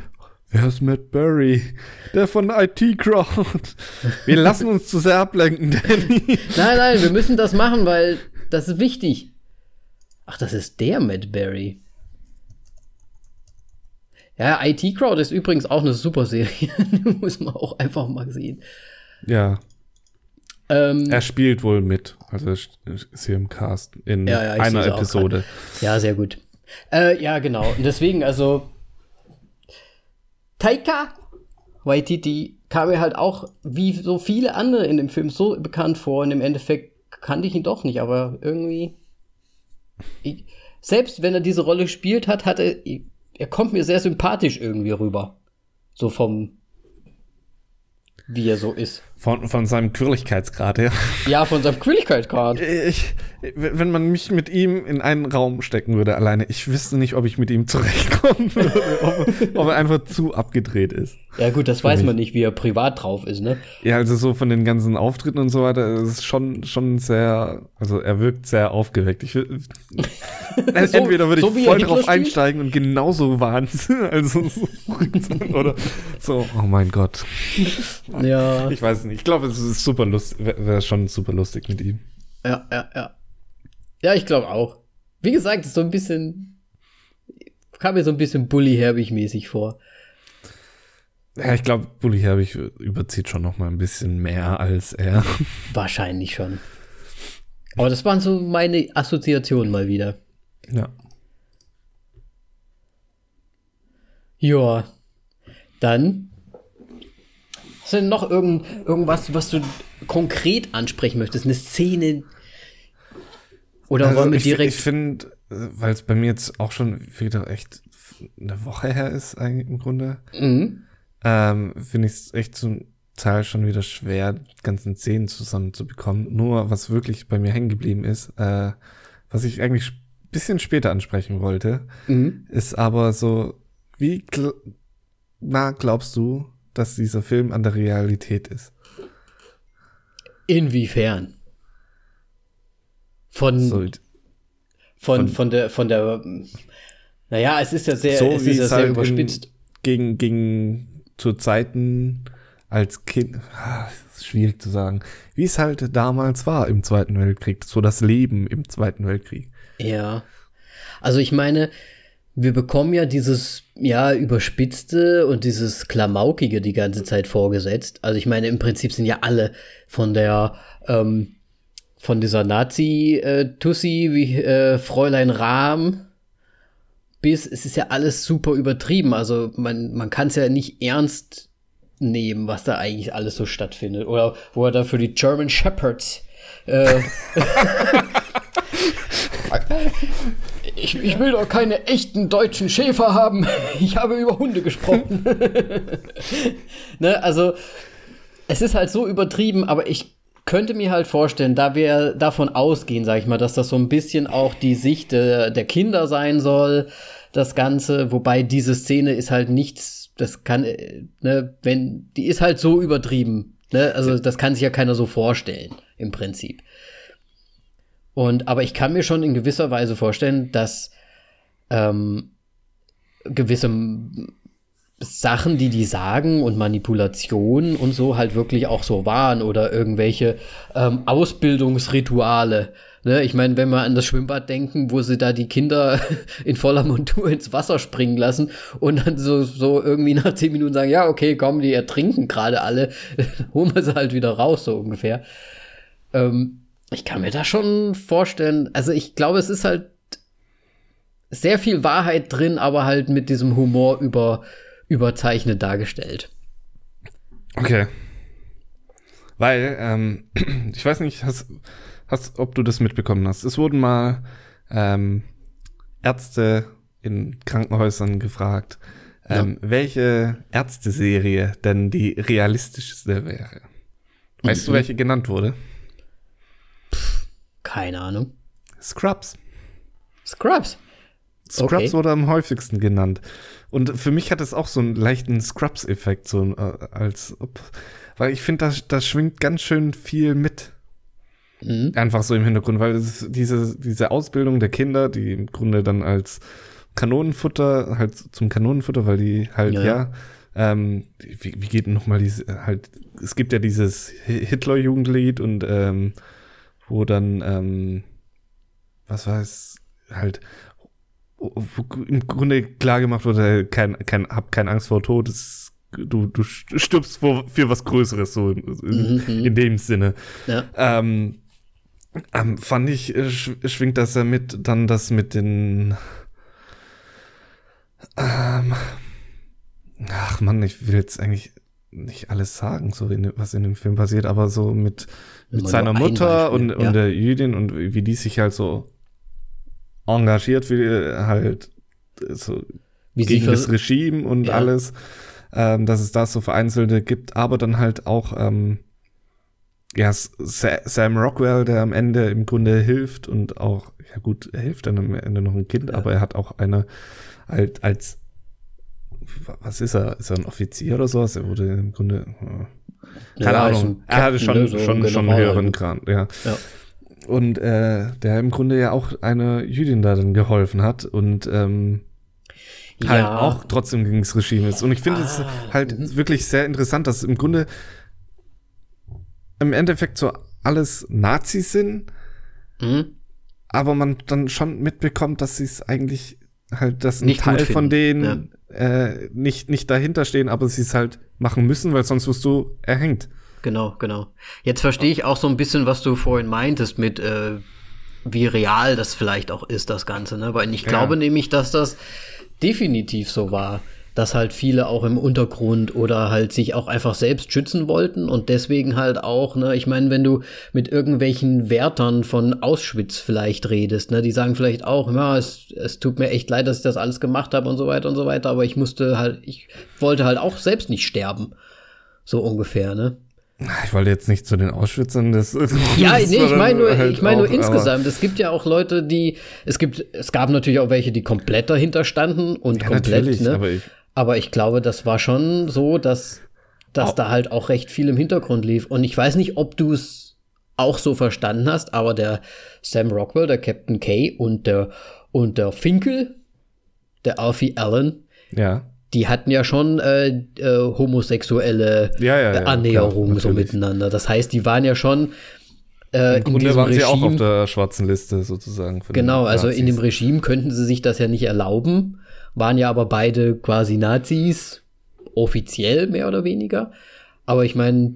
Wer ist Matt Berry? Der von IT Crowd. Wir lassen uns zu sehr ablenken, Danny. Nein, nein, wir müssen das machen, weil das ist wichtig. Ach, das ist der Matt Berry. Ja, IT Crowd ist übrigens auch eine super Serie. Muss man auch einfach mal sehen. Ja. Ähm, er spielt wohl mit. Also ist hier im Cast in ja, ja, einer Episode. Ja, sehr gut. Äh, ja, genau. Und deswegen, also Taika Waititi kam mir halt auch wie so viele andere in dem Film so bekannt vor und im Endeffekt kannte ich ihn doch nicht, aber irgendwie ich, selbst wenn er diese Rolle gespielt hat, hat er kommt mir sehr sympathisch irgendwie rüber. So vom, wie er so ist. Von, von seinem Quirligkeitsgrad her. Ja, von seinem Quirligkeitsgrad. Ich, wenn man mich mit ihm in einen Raum stecken würde alleine, ich wüsste nicht, ob ich mit ihm zurechtkommen würde, ob, ob, er einfach zu abgedreht ist. Ja gut, das weiß mich. man nicht, wie er privat drauf ist, ne? Ja, also so von den ganzen Auftritten und so weiter, ist schon, schon sehr, also er wirkt sehr aufgeweckt. Ich, so, entweder würde so ich voll drauf einsteigen und genauso Wahnsinn, also so, oder so, oh mein Gott. Ja. Ich weiß nicht, ich glaube, es ist super lustig, wäre schon super lustig mit ihm. Ja, ja, ja. Ja, ich glaube auch. Wie gesagt, so ein bisschen, kam mir so ein bisschen Bully-Herbig-mäßig vor. Ja, ich glaube, Bully Herbig überzieht schon noch mal ein bisschen mehr als er. Wahrscheinlich schon. Aber das waren so meine Assoziationen mal wieder. Ja. Ja. Dann. Hast du denn noch irgend, irgendwas, was du konkret ansprechen möchtest? Eine Szene, oder also wollen wir direkt. Ich, finde, weil es bei mir jetzt auch schon wieder echt eine Woche her ist, eigentlich im Grunde, mhm. ähm, finde ich es echt zum Teil schon wieder schwer, die ganzen Szenen zusammenzubekommen. Nur was wirklich bei mir hängen geblieben ist, äh, was ich eigentlich ein bisschen später ansprechen wollte, mhm. ist aber so, wie gl nah glaubst du, dass dieser Film an der Realität ist? Inwiefern? Von, so, von, von, von, der, von der, naja, es ist ja sehr, so es ist ja sehr halt überspitzt. Gegen, gegen zu Zeiten als Kind, ah, schwierig zu sagen, wie es halt damals war im Zweiten Weltkrieg, so das Leben im Zweiten Weltkrieg. Ja. Also ich meine, wir bekommen ja dieses, ja, überspitzte und dieses Klamaukige die ganze Zeit vorgesetzt. Also ich meine, im Prinzip sind ja alle von der, ähm, von dieser Nazi-Tussi äh, wie äh, Fräulein Rahm bis, es ist ja alles super übertrieben. Also man, man kann es ja nicht ernst nehmen, was da eigentlich alles so stattfindet. Oder wo er da für die German Shepherds äh, ich, ich will doch keine echten deutschen Schäfer haben. Ich habe über Hunde gesprochen. ne, also, es ist halt so übertrieben, aber ich könnte mir halt vorstellen, da wir davon ausgehen, sag ich mal, dass das so ein bisschen auch die Sicht der, der Kinder sein soll, das Ganze, wobei diese Szene ist halt nichts, das kann, ne, wenn, die ist halt so übertrieben, ne, also das kann sich ja keiner so vorstellen, im Prinzip. Und, aber ich kann mir schon in gewisser Weise vorstellen, dass ähm, gewisse Sachen, die die sagen und Manipulationen und so halt wirklich auch so waren oder irgendwelche ähm, Ausbildungsrituale. Ne? Ich meine, wenn wir an das Schwimmbad denken, wo sie da die Kinder in voller Montur ins Wasser springen lassen und dann so, so irgendwie nach zehn Minuten sagen, ja, okay, komm, die ertrinken gerade alle, holen wir sie halt wieder raus, so ungefähr. Ähm, ich kann mir da schon vorstellen, also ich glaube, es ist halt sehr viel Wahrheit drin, aber halt mit diesem Humor über, überzeichnet dargestellt. Okay. Weil, ähm, ich weiß nicht, hast, hast, ob du das mitbekommen hast. Es wurden mal ähm, Ärzte in Krankenhäusern gefragt, ähm, ja. welche Ärzteserie denn die realistischste wäre. Weißt mhm. du, welche genannt wurde? Keine Ahnung. Scrubs. Scrubs. Scrubs okay. wurde am häufigsten genannt. Und für mich hat es auch so einen leichten Scrubs-Effekt, so äh, als ob, weil ich finde, da, da schwingt ganz schön viel mit. Mhm. Einfach so im Hintergrund, weil diese, diese Ausbildung der Kinder, die im Grunde dann als Kanonenfutter, halt zum Kanonenfutter, weil die halt, ja, ja ähm, wie, wie geht denn nochmal diese, halt, es gibt ja dieses Hitler-Jugendlied und ähm, wo dann, ähm, was es, halt, im Grunde klar gemacht wurde, kein, kein, hab keine Angst vor Tod, es, du, du stirbst vor, für was Größeres, so in, in, mhm. in dem Sinne. Ja. Ähm, ähm, fand ich, äh, schwingt das ja mit, dann das mit den, ähm, ach man, ich will jetzt eigentlich nicht alles sagen, so in, was in dem Film passiert, aber so mit, mit seiner Mutter und, ja. und der Jüdin und wie die sich halt so engagiert, wie halt so wie gegen das Regime und ja. alles, ähm, dass es da so Vereinzelte gibt, aber dann halt auch ähm, ja, Sam Rockwell, der am Ende im Grunde hilft und auch, ja gut, er hilft dann am Ende noch ein Kind, ja. aber er hat auch eine halt als was ist er? Ist er ein Offizier oder sowas? Er wurde im Grunde. Keine ja, Ahnung. Er hatte schon, so schon, schon einen höheren Grad, ja. ja. Und äh, der im Grunde ja auch einer Jüdin da dann geholfen hat und ähm, ja. halt auch trotzdem gegen das Regime ist. Und ich finde es ah, halt mhm. wirklich sehr interessant, dass im Grunde im Endeffekt so alles Nazis sind, mhm. aber man dann schon mitbekommt, dass sie es eigentlich halt, dass ein Nicht Teil von denen äh, nicht, nicht dahinter stehen, aber sie es halt machen müssen, weil sonst wirst du erhängt. Genau, genau. Jetzt verstehe ich auch so ein bisschen, was du vorhin meintest mit, äh, wie real das vielleicht auch ist, das Ganze, ne? Weil ich ja. glaube nämlich, dass das definitiv so war dass halt viele auch im Untergrund oder halt sich auch einfach selbst schützen wollten und deswegen halt auch, ne, ich meine, wenn du mit irgendwelchen Wärtern von Auschwitz vielleicht redest, ne, die sagen vielleicht auch, ja, es, es tut mir echt leid, dass ich das alles gemacht habe und so weiter und so weiter, aber ich musste halt, ich wollte halt auch selbst nicht sterben. So ungefähr, ne? Ich wollte jetzt nicht zu den Auschwitzern, das. Ja, nee, ich meine nur, halt ich meine nur insgesamt. Es gibt ja auch Leute, die, es gibt, es gab natürlich auch welche, die komplett dahinter standen und ja, komplett, ne? Aber ich, aber ich glaube, das war schon so, dass, dass oh. da halt auch recht viel im Hintergrund lief. Und ich weiß nicht, ob du es auch so verstanden hast, aber der Sam Rockwell, der Captain K und der, und der Finkel, der Alfie Allen, ja. die hatten ja schon äh, äh, homosexuelle ja, ja, Annäherungen klar, so miteinander. Das heißt, die waren ja schon äh, Im Grunde waren Regime, sie auch auf der schwarzen Liste sozusagen. Genau, also in dem Regime könnten sie sich das ja nicht erlauben, waren ja aber beide quasi Nazis, offiziell mehr oder weniger. Aber ich meine,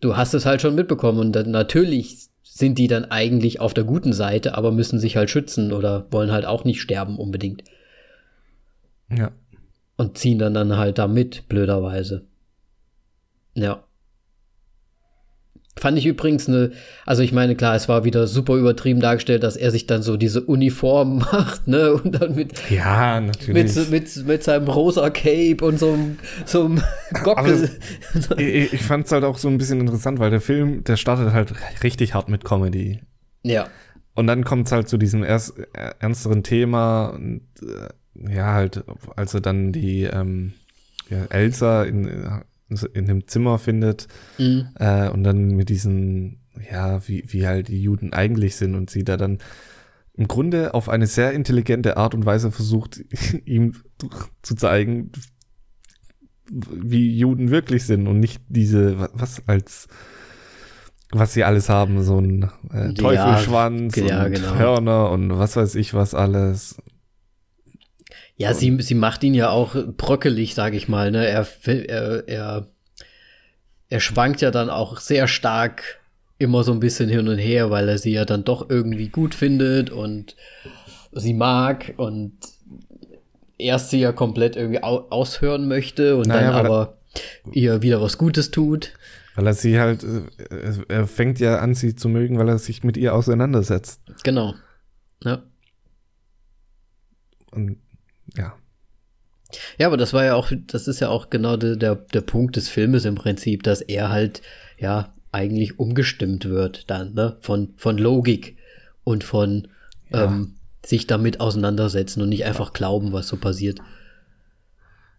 du hast es halt schon mitbekommen und dann, natürlich sind die dann eigentlich auf der guten Seite, aber müssen sich halt schützen oder wollen halt auch nicht sterben unbedingt. Ja. Und ziehen dann dann halt da mit, blöderweise. Ja. Fand ich übrigens eine, also ich meine, klar, es war wieder super übertrieben dargestellt, dass er sich dann so diese Uniform macht, ne? Und dann mit, ja, natürlich. Mit, mit, mit seinem rosa Cape und so einem, so einem Gockel. ich ich fand es halt auch so ein bisschen interessant, weil der Film, der startet halt richtig hart mit Comedy. Ja. Und dann kommt es halt zu diesem erst, ernsteren Thema und äh, ja, halt, als er dann die ähm, ja, Elsa in in dem Zimmer findet mhm. äh, und dann mit diesen, ja, wie, wie halt die Juden eigentlich sind und sie da dann im Grunde auf eine sehr intelligente Art und Weise versucht, ihm zu zeigen, wie Juden wirklich sind und nicht diese, was als, was sie alles haben, so ein äh, Teufelschwanz ja, und genau. Hörner und was weiß ich was alles. Ja, sie, sie macht ihn ja auch bröckelig, sag ich mal. Ne? Er, er, er, er schwankt ja dann auch sehr stark immer so ein bisschen hin und her, weil er sie ja dann doch irgendwie gut findet und sie mag und erst sie ja komplett irgendwie au aushören möchte und naja, dann aber ihr wieder was Gutes tut. Weil er sie halt, äh, er fängt ja an, sie zu mögen, weil er sich mit ihr auseinandersetzt. Genau. Ja. Und. Ja, aber das war ja auch, das ist ja auch genau der, der, der Punkt des Filmes im Prinzip, dass er halt, ja, eigentlich umgestimmt wird dann, ne? Von, von Logik und von ja. ähm, sich damit auseinandersetzen und nicht einfach glauben, was so passiert.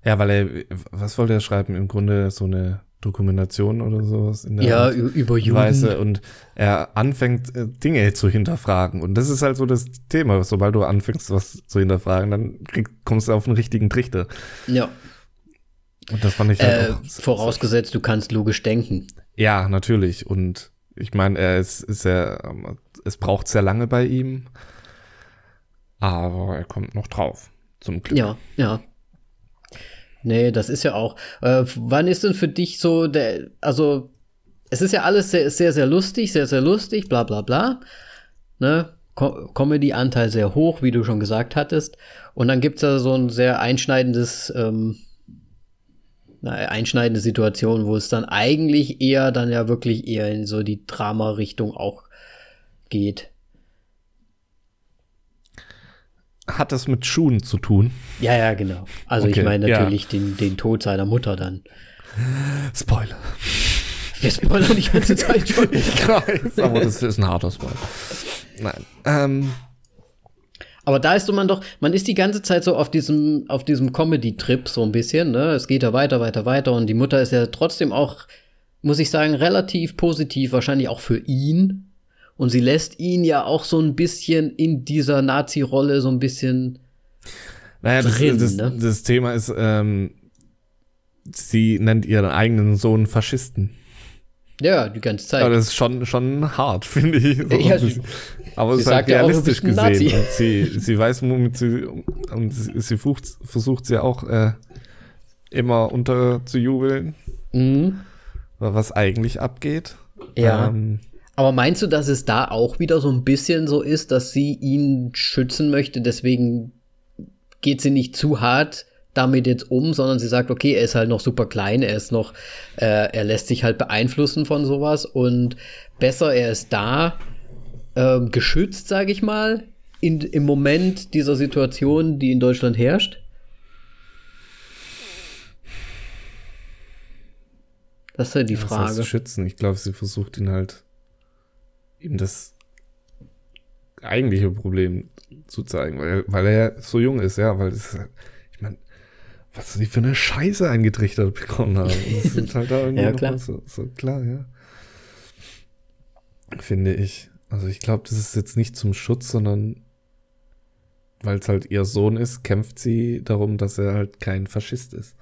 Ja, weil er, was wollte er schreiben? Im Grunde so eine Dokumentation oder sowas in der ja, Art über Juden. Weise und er anfängt äh, Dinge zu hinterfragen und das ist halt so das Thema, sobald du anfängst was zu hinterfragen, dann krieg, kommst du auf einen richtigen Trichter. Ja. Und das fand ich halt äh, auch, Vorausgesetzt, du kannst logisch denken. Ja, natürlich und ich meine, er ist, ist ja, es braucht sehr lange bei ihm, aber er kommt noch drauf, zum Glück. Ja, ja. Nee, das ist ja auch. Äh, wann ist denn für dich so der, also es ist ja alles sehr, sehr, sehr lustig, sehr, sehr lustig, bla bla bla. Ne? Comedy-Anteil sehr hoch, wie du schon gesagt hattest. Und dann gibt es ja so ein sehr einschneidendes, ähm, eine einschneidende Situation, wo es dann eigentlich eher dann ja wirklich eher in so die Drama-Richtung auch geht. Hat das mit Schuhen zu tun? Ja, ja, genau. Also okay, ich meine natürlich ja. den, den Tod seiner Mutter dann. Spoiler. Wir spoilern die ganze Zeit schon. ich weiß, aber das ist ein harter Spoiler. Nein. Ähm. Aber da ist so man doch, man ist die ganze Zeit so auf diesem, auf diesem Comedy-Trip so ein bisschen, ne? Es geht ja weiter, weiter, weiter und die Mutter ist ja trotzdem auch, muss ich sagen, relativ positiv, wahrscheinlich auch für ihn, und sie lässt ihn ja auch so ein bisschen in dieser Nazi-Rolle so ein bisschen. Naja, drin, das, das, ne? das Thema ist, ähm, sie nennt ihren eigenen Sohn Faschisten. Ja, die ganze Zeit. Aber das ist schon, schon hart, finde ich. So ja, sie, aber es ist halt realistisch ja gesehen. Und sie, sie weiß, womit sie, und sie, sie versucht, versucht sie auch äh, immer unterzujubeln, mhm. was eigentlich abgeht. Ja. Ähm, aber meinst du, dass es da auch wieder so ein bisschen so ist, dass sie ihn schützen möchte, deswegen geht sie nicht zu hart damit jetzt um, sondern sie sagt, okay, er ist halt noch super klein, er ist noch, äh, er lässt sich halt beeinflussen von sowas und besser, er ist da äh, geschützt, sage ich mal, in, im Moment dieser Situation, die in Deutschland herrscht? Das ist ja die Frage. Das heißt schützen. Ich glaube, sie versucht ihn halt ihm das eigentliche Problem zu zeigen, weil, weil er so jung ist, ja, weil das, ich meine, was sie für eine Scheiße eingetrichtert bekommen haben. Das sind halt da irgendwie ja, klar. So, so klar, ja. Finde ich. Also ich glaube, das ist jetzt nicht zum Schutz, sondern weil es halt ihr Sohn ist, kämpft sie darum, dass er halt kein Faschist ist.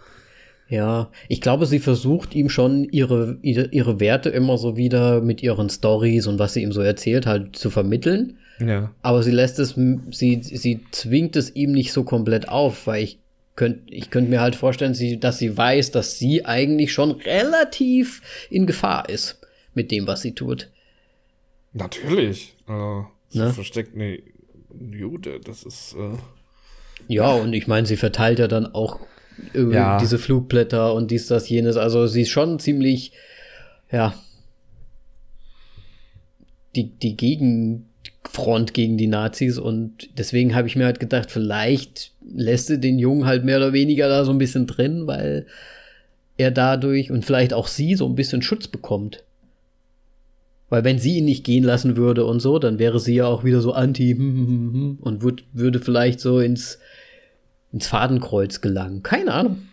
Ja, ich glaube, sie versucht ihm schon ihre, ihre, ihre Werte immer so wieder mit ihren Stories und was sie ihm so erzählt, halt zu vermitteln. Ja. Aber sie lässt es, sie, sie zwingt es ihm nicht so komplett auf, weil ich könnte ich könnte mir halt vorstellen, sie, dass sie weiß, dass sie eigentlich schon relativ in Gefahr ist mit dem, was sie tut. Natürlich. Äh, sie ne? versteckt eine Jude, das ist. Äh ja, und ich meine, sie verteilt ja dann auch ja. diese Flugblätter und dies, das, jenes. Also sie ist schon ziemlich, ja, die, die Gegenfront gegen die Nazis und deswegen habe ich mir halt gedacht, vielleicht lässt sie den Jungen halt mehr oder weniger da so ein bisschen drin, weil er dadurch und vielleicht auch sie so ein bisschen Schutz bekommt. Weil wenn sie ihn nicht gehen lassen würde und so, dann wäre sie ja auch wieder so anti und würde vielleicht so ins ins Fadenkreuz gelangen. Keine Ahnung.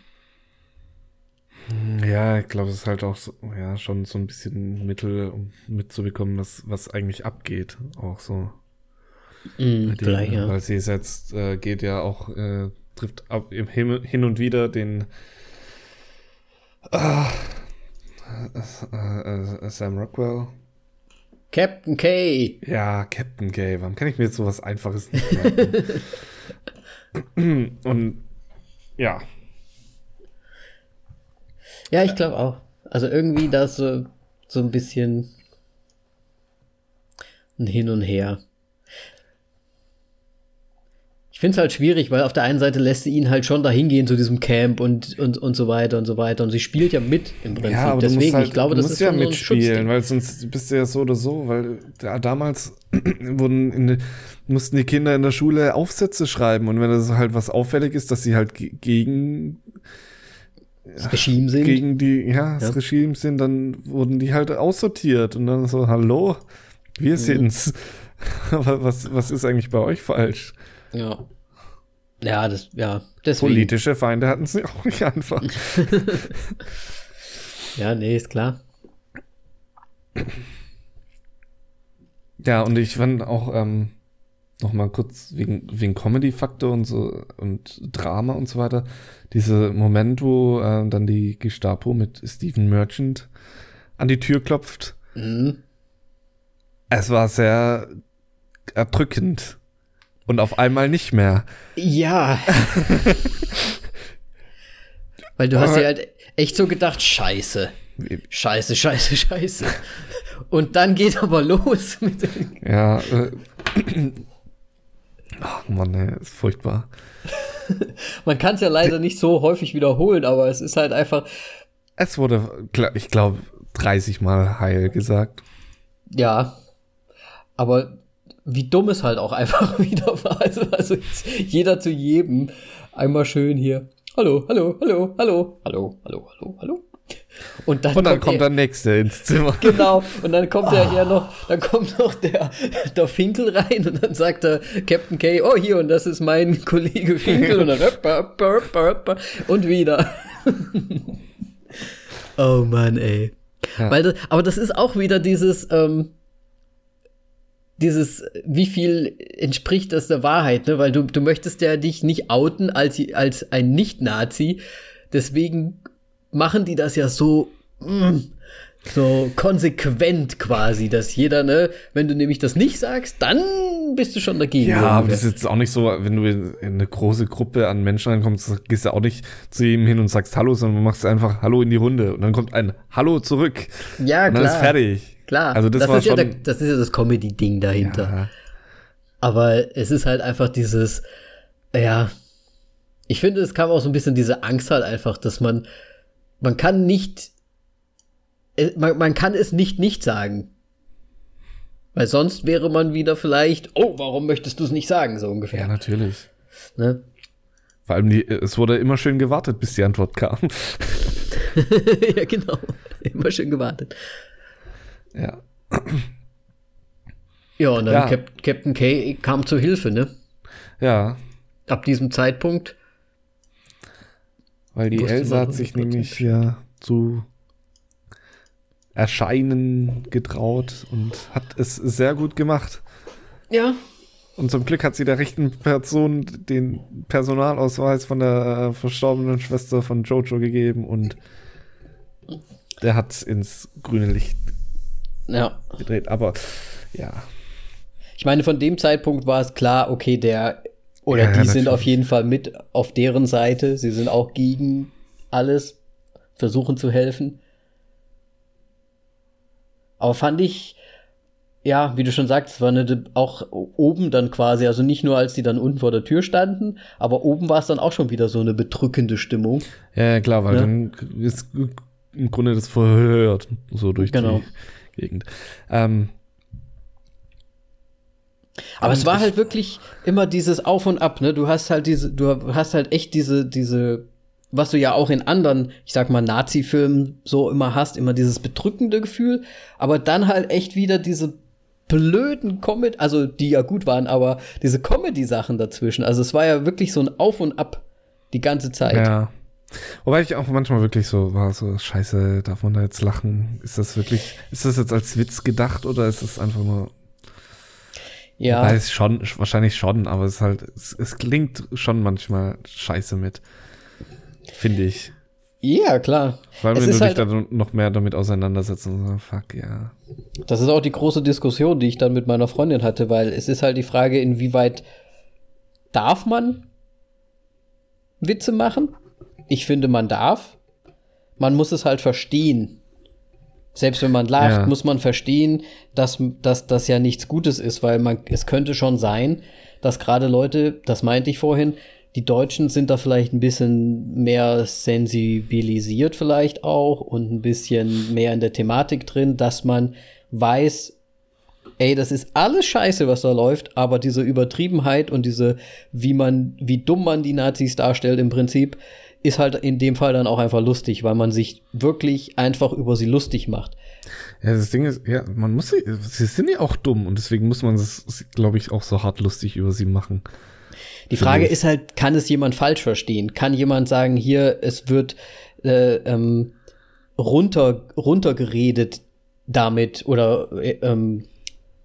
Ja, ich glaube, es ist halt auch so, ja, schon so ein bisschen Mittel, um mitzubekommen, was, was eigentlich abgeht. Auch so. Mm, vielleicht, ja. Weil sie ist jetzt, äh, geht ja auch, äh, trifft ab, im Hin, hin und wieder den äh, äh, Sam Rockwell. Captain K. Ja, Captain K. Warum kann ich mir jetzt so was Einfaches nicht merken? Und ja. Ja, ich glaube auch. Also irgendwie da so, so ein bisschen ein Hin und Her. Ich finde es halt schwierig, weil auf der einen Seite lässt sie ihn halt schon dahin gehen zu diesem Camp und, und, und so weiter und so weiter. Und sie spielt ja mit im Prinzip. Ja, aber Deswegen, halt, ich glaube, das ist ja schon mitspielen, so weil sonst bist du ja so oder so, weil ja, damals wurden in, mussten die Kinder in der Schule Aufsätze schreiben und wenn das halt was auffällig ist, dass sie halt gegen das Regime sind. Gegen die, ja, das ja. Regime sind, dann wurden die halt aussortiert und dann so, hallo, wir mhm. sind's. Aber was, was ist eigentlich bei euch falsch? Ja. Ja, das, ja. Deswegen. Politische Feinde hatten sie auch nicht einfach. ja, nee, ist klar. Ja, und ich fand auch ähm, noch mal kurz wegen, wegen Comedy-Faktor und so und Drama und so weiter. Dieser Moment, wo äh, dann die Gestapo mit Stephen Merchant an die Tür klopft. Mhm. Es war sehr erdrückend. Und auf einmal nicht mehr. Ja. Weil du hast dir halt echt so gedacht, scheiße. Scheiße, scheiße, scheiße. Und dann geht aber los mit Ja, äh, Ach Mann, ey, ist furchtbar. Man kann es ja leider nicht so häufig wiederholen, aber es ist halt einfach. Es wurde, ich glaube, 30 Mal heil gesagt. Ja. Aber wie dumm es halt auch einfach wieder war. Also, also jeder zu jedem einmal schön hier. Hallo, hallo, hallo, hallo, hallo, hallo, hallo, hallo. Und dann, und dann kommt, kommt der Nächste ins Zimmer. Genau, und dann kommt oh. er hier noch, dann kommt noch der, der Finkel rein und dann sagt der Captain K, oh hier, und das ist mein Kollege Finkel und dann und wieder. oh Mann, ey. Ja. Weil das, aber das ist auch wieder dieses, ähm, dieses, wie viel entspricht das der Wahrheit, ne? Weil du, du möchtest ja dich nicht outen als, als ein Nicht-Nazi. Deswegen machen die das ja so, mm, so konsequent quasi, dass jeder, ne, wenn du nämlich das nicht sagst, dann bist du schon dagegen. Ja, aber das ist jetzt auch nicht so, wenn du in eine große Gruppe an Menschen reinkommst, gehst du auch nicht zu ihm hin und sagst Hallo, sondern du machst einfach Hallo in die Runde und dann kommt ein Hallo zurück. Ja, und dann ist fertig. Klar, also das, das ist ja der, das ist ja das Comedy-Ding dahinter. Ja. Aber es ist halt einfach dieses, ja, ich finde, es kam auch so ein bisschen diese Angst halt einfach, dass man, man kann nicht, äh, man, man kann es nicht nicht sagen. Weil sonst wäre man wieder vielleicht, oh, warum möchtest du es nicht sagen, so ungefähr. Ja, natürlich. Ne? Vor allem, die, es wurde immer schön gewartet, bis die Antwort kam. ja, genau. Immer schön gewartet. Ja. Ja, und dann ja. Cap Captain K kam zur Hilfe, ne? Ja. Ab diesem Zeitpunkt. Weil die Elsa hat sich nämlich ja zu erscheinen getraut und hat es sehr gut gemacht. Ja. Und zum Glück hat sie der rechten Person den Personalausweis von der äh, verstorbenen Schwester von Jojo gegeben und der hat ins grüne Licht ja. gedreht. Aber ja. Ich meine, von dem Zeitpunkt war es klar, okay, der oder ja, die ja, sind auf jeden Fall mit auf deren Seite. Sie sind auch gegen alles, versuchen zu helfen. Aber fand ich, ja, wie du schon sagst, war eine, auch oben dann quasi, also nicht nur als die dann unten vor der Tür standen, aber oben war es dann auch schon wieder so eine bedrückende Stimmung. Ja, klar, weil ja. dann ist im Grunde das verhört, so durch genau. die Gegend. Ähm, aber es war halt wirklich immer dieses Auf und Ab, ne? Du hast halt diese, du hast halt echt diese, diese, was du ja auch in anderen, ich sag mal, Nazi-Filmen so immer hast, immer dieses bedrückende Gefühl, aber dann halt echt wieder diese blöden Comedy, also die ja gut waren, aber diese Comedy-Sachen dazwischen. Also es war ja wirklich so ein Auf und Ab die ganze Zeit. Ja. Wobei ich auch manchmal wirklich so war, so, scheiße, darf man da jetzt lachen? Ist das wirklich, ist das jetzt als Witz gedacht oder ist es einfach nur ja. Weiß schon, wahrscheinlich schon, aber es ist halt, es, es klingt schon manchmal scheiße mit. Finde ich. Ja, klar. Vor allem, wenn du halt, dich dann noch mehr damit auseinandersetzt und so, fuck, ja. Das ist auch die große Diskussion, die ich dann mit meiner Freundin hatte, weil es ist halt die Frage, inwieweit darf man Witze machen? Ich finde, man darf. Man muss es halt verstehen. Selbst wenn man lacht, ja. muss man verstehen, dass, dass das ja nichts Gutes ist, weil man, es könnte schon sein, dass gerade Leute, das meinte ich vorhin, die Deutschen sind da vielleicht ein bisschen mehr sensibilisiert vielleicht auch und ein bisschen mehr in der Thematik drin, dass man weiß, ey, das ist alles scheiße, was da läuft, aber diese Übertriebenheit und diese, wie man, wie dumm man die Nazis darstellt im Prinzip, ist halt in dem Fall dann auch einfach lustig, weil man sich wirklich einfach über sie lustig macht. Ja, das Ding ist, ja, man muss sie, sie sind ja auch dumm und deswegen muss man es, glaube ich, auch so hart lustig über sie machen. Die Frage ist halt, kann es jemand falsch verstehen? Kann jemand sagen, hier, es wird äh, ähm, runter, runtergeredet damit oder äh, ähm,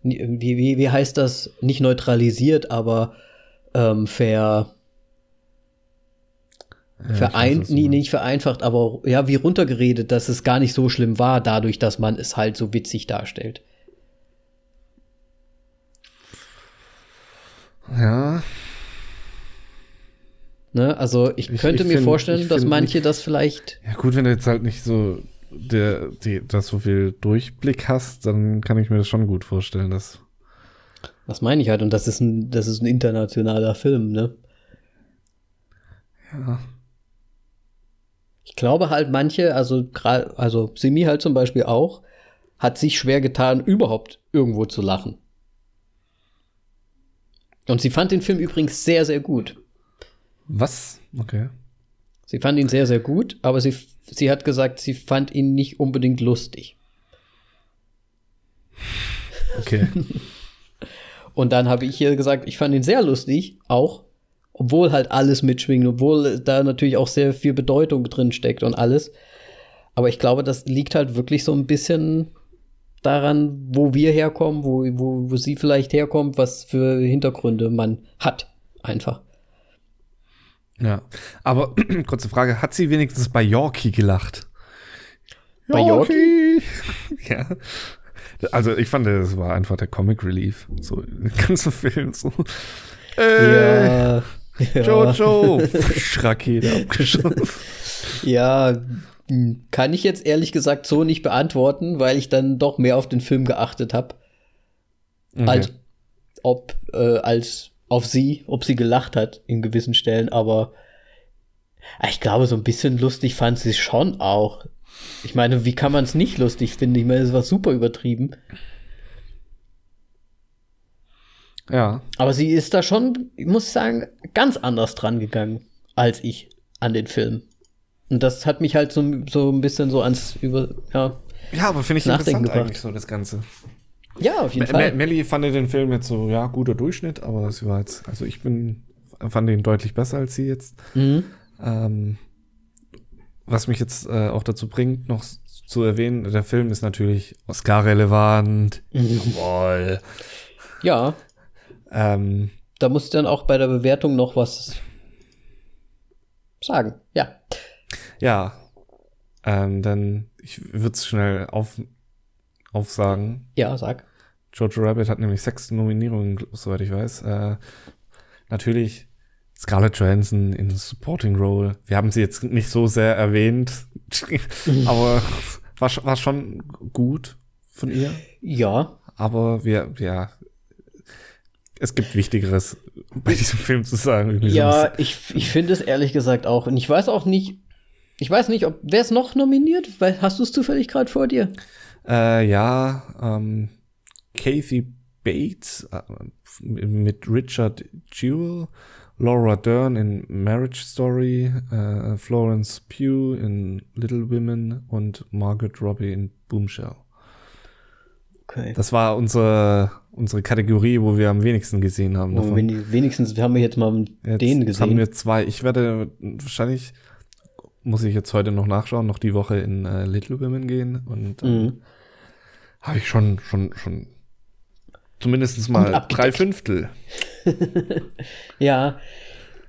wie, wie, wie heißt das? Nicht neutralisiert, aber ähm, ver ja, Verein, nee, nicht vereinfacht, aber ja, wie runtergeredet, dass es gar nicht so schlimm war, dadurch, dass man es halt so witzig darstellt. Ja. Ne, also ich, ich könnte ich mir find, vorstellen, dass manche das vielleicht. Ja, gut, wenn du jetzt halt nicht so der, die, das so viel Durchblick hast, dann kann ich mir das schon gut vorstellen, dass. Das meine ich halt, und das ist ein, das ist ein internationaler Film, ne? Ja. Ich glaube halt manche, also gerade, also Simi halt zum Beispiel auch, hat sich schwer getan, überhaupt irgendwo zu lachen. Und sie fand den Film übrigens sehr, sehr gut. Was? Okay. Sie fand ihn sehr, sehr gut, aber sie, sie hat gesagt, sie fand ihn nicht unbedingt lustig. Okay. Und dann habe ich ihr gesagt, ich fand ihn sehr lustig, auch, obwohl halt alles mitschwingt, obwohl da natürlich auch sehr viel Bedeutung drin steckt und alles. Aber ich glaube, das liegt halt wirklich so ein bisschen daran, wo wir herkommen, wo, wo, wo sie vielleicht herkommt, was für Hintergründe man hat. Einfach. Ja, aber kurze Frage, hat sie wenigstens bei Yorkie gelacht? Bei Yorkie? ja. Also ich fand, das war einfach der Comic Relief, so der ganze Film so. Äh, ja. Jojo! Rakete abgeschossen. ja, kann ich jetzt ehrlich gesagt so nicht beantworten, weil ich dann doch mehr auf den Film geachtet habe. Okay. Als ob, äh, als auf sie, ob sie gelacht hat in gewissen Stellen, aber ich glaube, so ein bisschen lustig fand sie es schon auch. Ich meine, wie kann man es nicht lustig finden? Ich meine, es war super übertrieben. Ja. Aber sie ist da schon, ich muss sagen, ganz anders dran gegangen als ich an den Film. Und das hat mich halt so, so ein bisschen so ans über, ja. Ja, aber finde ich interessant gebracht. eigentlich so das Ganze. Ja, auf jeden M Fall. Melly fand den Film jetzt so, ja, guter Durchschnitt, aber sie war jetzt, also ich bin, fand ihn deutlich besser als sie jetzt. Mhm. Ähm, was mich jetzt äh, auch dazu bringt, noch zu erwähnen, der Film ist natürlich Oscar-relevant. Mhm. Jawohl. Ja. Ähm, da muss ich dann auch bei der Bewertung noch was sagen. Ja. Ja. Ähm, dann, ich würde es schnell auf, aufsagen. Ja, sag. Jojo Rabbit hat nämlich sechs Nominierungen, soweit ich weiß. Äh, natürlich Scarlett Johansson in Supporting Role. Wir haben sie jetzt nicht so sehr erwähnt, aber war, war schon gut von ihr. Ja. Aber wir, ja, es gibt Wichtigeres bei diesem Film zu sagen. Ja, ich, ich finde es ehrlich gesagt auch. Und ich weiß auch nicht, ich weiß nicht, ob wer ist noch nominiert? Weil, hast du es zufällig gerade vor dir? Äh, ja, ähm, Kathy Bates äh, mit Richard Jewell, Laura Dern in Marriage Story, äh, Florence Pugh in Little Women und Margaret Robbie in Boomshell. Okay. Das war unsere, unsere Kategorie, wo wir am wenigsten gesehen haben. Oh, wenigstens haben wir jetzt mal jetzt den gesehen. haben wir zwei. Ich werde wahrscheinlich, muss ich jetzt heute noch nachschauen, noch die Woche in äh, Little Women gehen und äh, mhm. habe ich schon, schon, schon zumindest mal drei Fünftel. ja,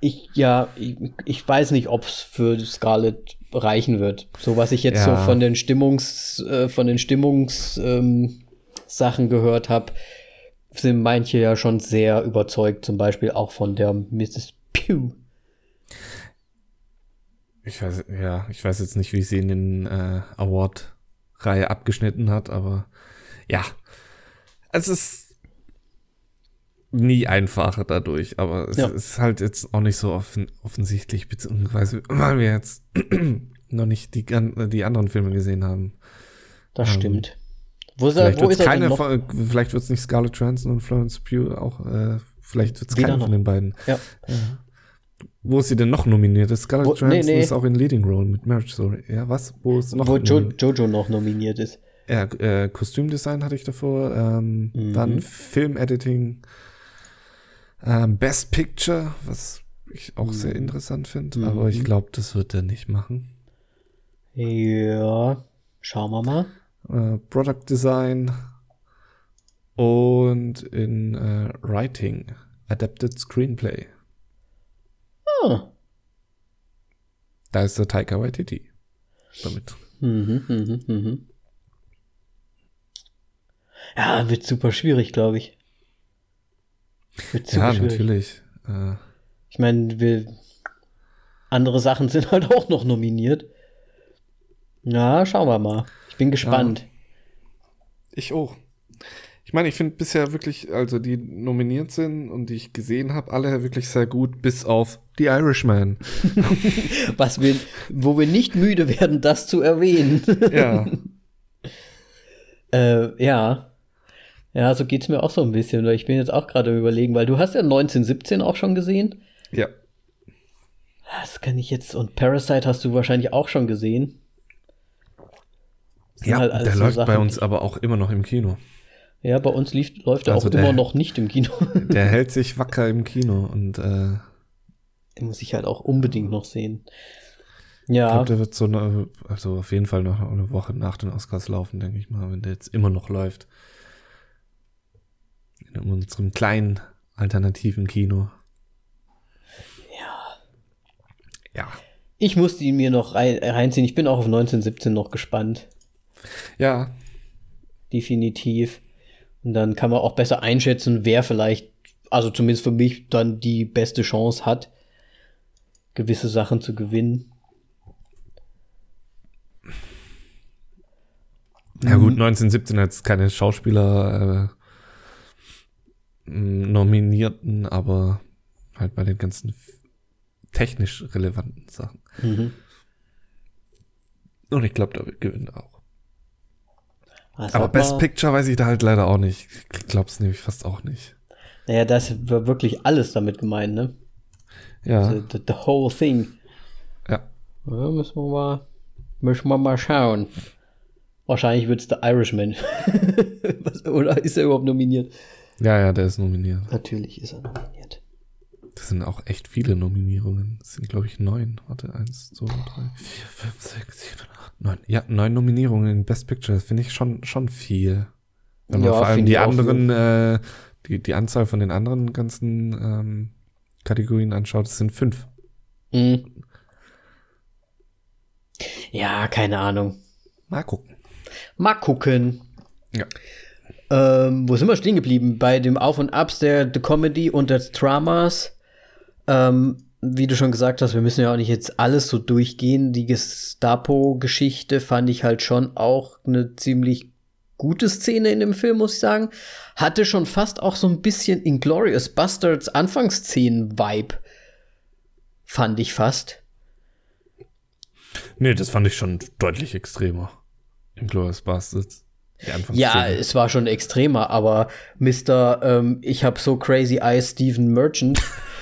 ich, ja, ich, ich weiß nicht, ob es für Scarlett reichen wird. So was ich jetzt ja. so von den Stimmungs, äh, von den Stimmungs, ähm, Sachen gehört habe, sind manche ja schon sehr überzeugt, zum Beispiel auch von der Mrs. Pew. Ich weiß, ja, ich weiß jetzt nicht, wie sie in den äh, Award-Reihe abgeschnitten hat, aber ja, es ist nie einfacher dadurch, aber es ja. ist halt jetzt auch nicht so offen, offensichtlich, beziehungsweise weil wir jetzt noch nicht die, die anderen Filme gesehen haben. Das ähm, stimmt. Wo ist vielleicht er, wo ist keine, er noch? Vielleicht wird es nicht Scarlett Johansson und Florence Pugh auch, äh, vielleicht wird es keiner von den beiden. Ja. ja. Wo ist sie denn noch nominiert? Scarlett wo, Johansson nee, nee. ist auch in Leading Role mit Marriage Story. Ja, was? Wo ist noch? Wo jo Jojo noch nominiert ist. Ja, äh, Kostümdesign hatte ich davor. Ähm, mhm. Dann Filmediting. Ähm, Best Picture, was ich auch mhm. sehr interessant finde. Mhm. Aber ich glaube, das wird er nicht machen. Ja, schauen wir mal äh, Product Design und in äh, Writing, Adapted Screenplay. Ah. Da ist der Taika Waititi damit. Mhm, mhm, mhm. Ja, wird super schwierig, glaube ich. Wird super ja, schwierig. natürlich. Äh, ich meine, wir andere Sachen sind halt auch noch nominiert. Na, schauen wir mal. Ich bin gespannt. Ja, ich auch. Ich meine, ich finde bisher wirklich, also die nominiert sind und die ich gesehen habe, alle wirklich sehr gut, bis auf The Irishman. Was wir, wo wir nicht müde werden, das zu erwähnen. Ja. äh, ja. Ja, so geht es mir auch so ein bisschen, weil ich bin jetzt auch gerade überlegen, weil du hast ja 1917 auch schon gesehen. Ja. Das kann ich jetzt, und Parasite hast du wahrscheinlich auch schon gesehen. Ja, halt der so läuft Sachen, bei uns aber auch immer noch im Kino. Ja, bei uns lief, läuft er also auch der, immer noch nicht im Kino. Der hält sich wacker im Kino und äh, den muss ich halt auch unbedingt noch sehen. Ja. Ich glaube, der wird so eine, also auf jeden Fall noch eine Woche nach den Oscars laufen, denke ich mal, wenn der jetzt immer noch läuft. In unserem kleinen alternativen Kino. Ja. Ja. Ich musste ihn mir noch rein, reinziehen. Ich bin auch auf 1917 noch gespannt. Ja. Definitiv. Und dann kann man auch besser einschätzen, wer vielleicht, also zumindest für mich, dann die beste Chance hat, gewisse Sachen zu gewinnen. Ja gut, 1917 hat es keine Schauspieler äh, nominierten, aber halt bei den ganzen technisch relevanten Sachen. Mhm. Und ich glaube, da gewinnt auch. Was Aber Best? Picture weiß ich da halt leider auch nicht. Ich glaube es nämlich fast auch nicht. Naja, das war wirklich alles damit gemeint, ne? Ja. Also, the, the, whole thing. Ja. ja. Müssen wir mal, müssen wir mal schauen. Wahrscheinlich wird es The Irishman. oder ist er überhaupt nominiert? Ja, ja, der ist nominiert. Natürlich ist er nominiert. Das sind auch echt viele Nominierungen. Das sind, glaube ich, neun. Warte, eins, zwei, drei, vier, fünf, sechs, sieben, neun. Ja, neun Nominierungen in Best Picture. Das finde ich schon, schon viel. Wenn man ja, vor allem die anderen äh, die, die Anzahl von den anderen ganzen ähm, Kategorien anschaut, es sind fünf. Mhm. Ja, keine Ahnung. Mal gucken. Mal gucken. Ja. Ähm, wo sind wir stehen geblieben? Bei dem Auf und Abs der, der Comedy und des Dramas. Ähm, wie du schon gesagt hast, wir müssen ja auch nicht jetzt alles so durchgehen. Die Gestapo-Geschichte fand ich halt schon auch eine ziemlich gute Szene in dem Film, muss ich sagen. Hatte schon fast auch so ein bisschen Inglorious Bastards Anfangsszenen-Vibe. Fand ich fast. Nee, das fand ich schon deutlich extremer. Inglorious Bastards. Ja, es war schon extremer, aber Mr. Ähm, ich hab so crazy eyes Steven Merchant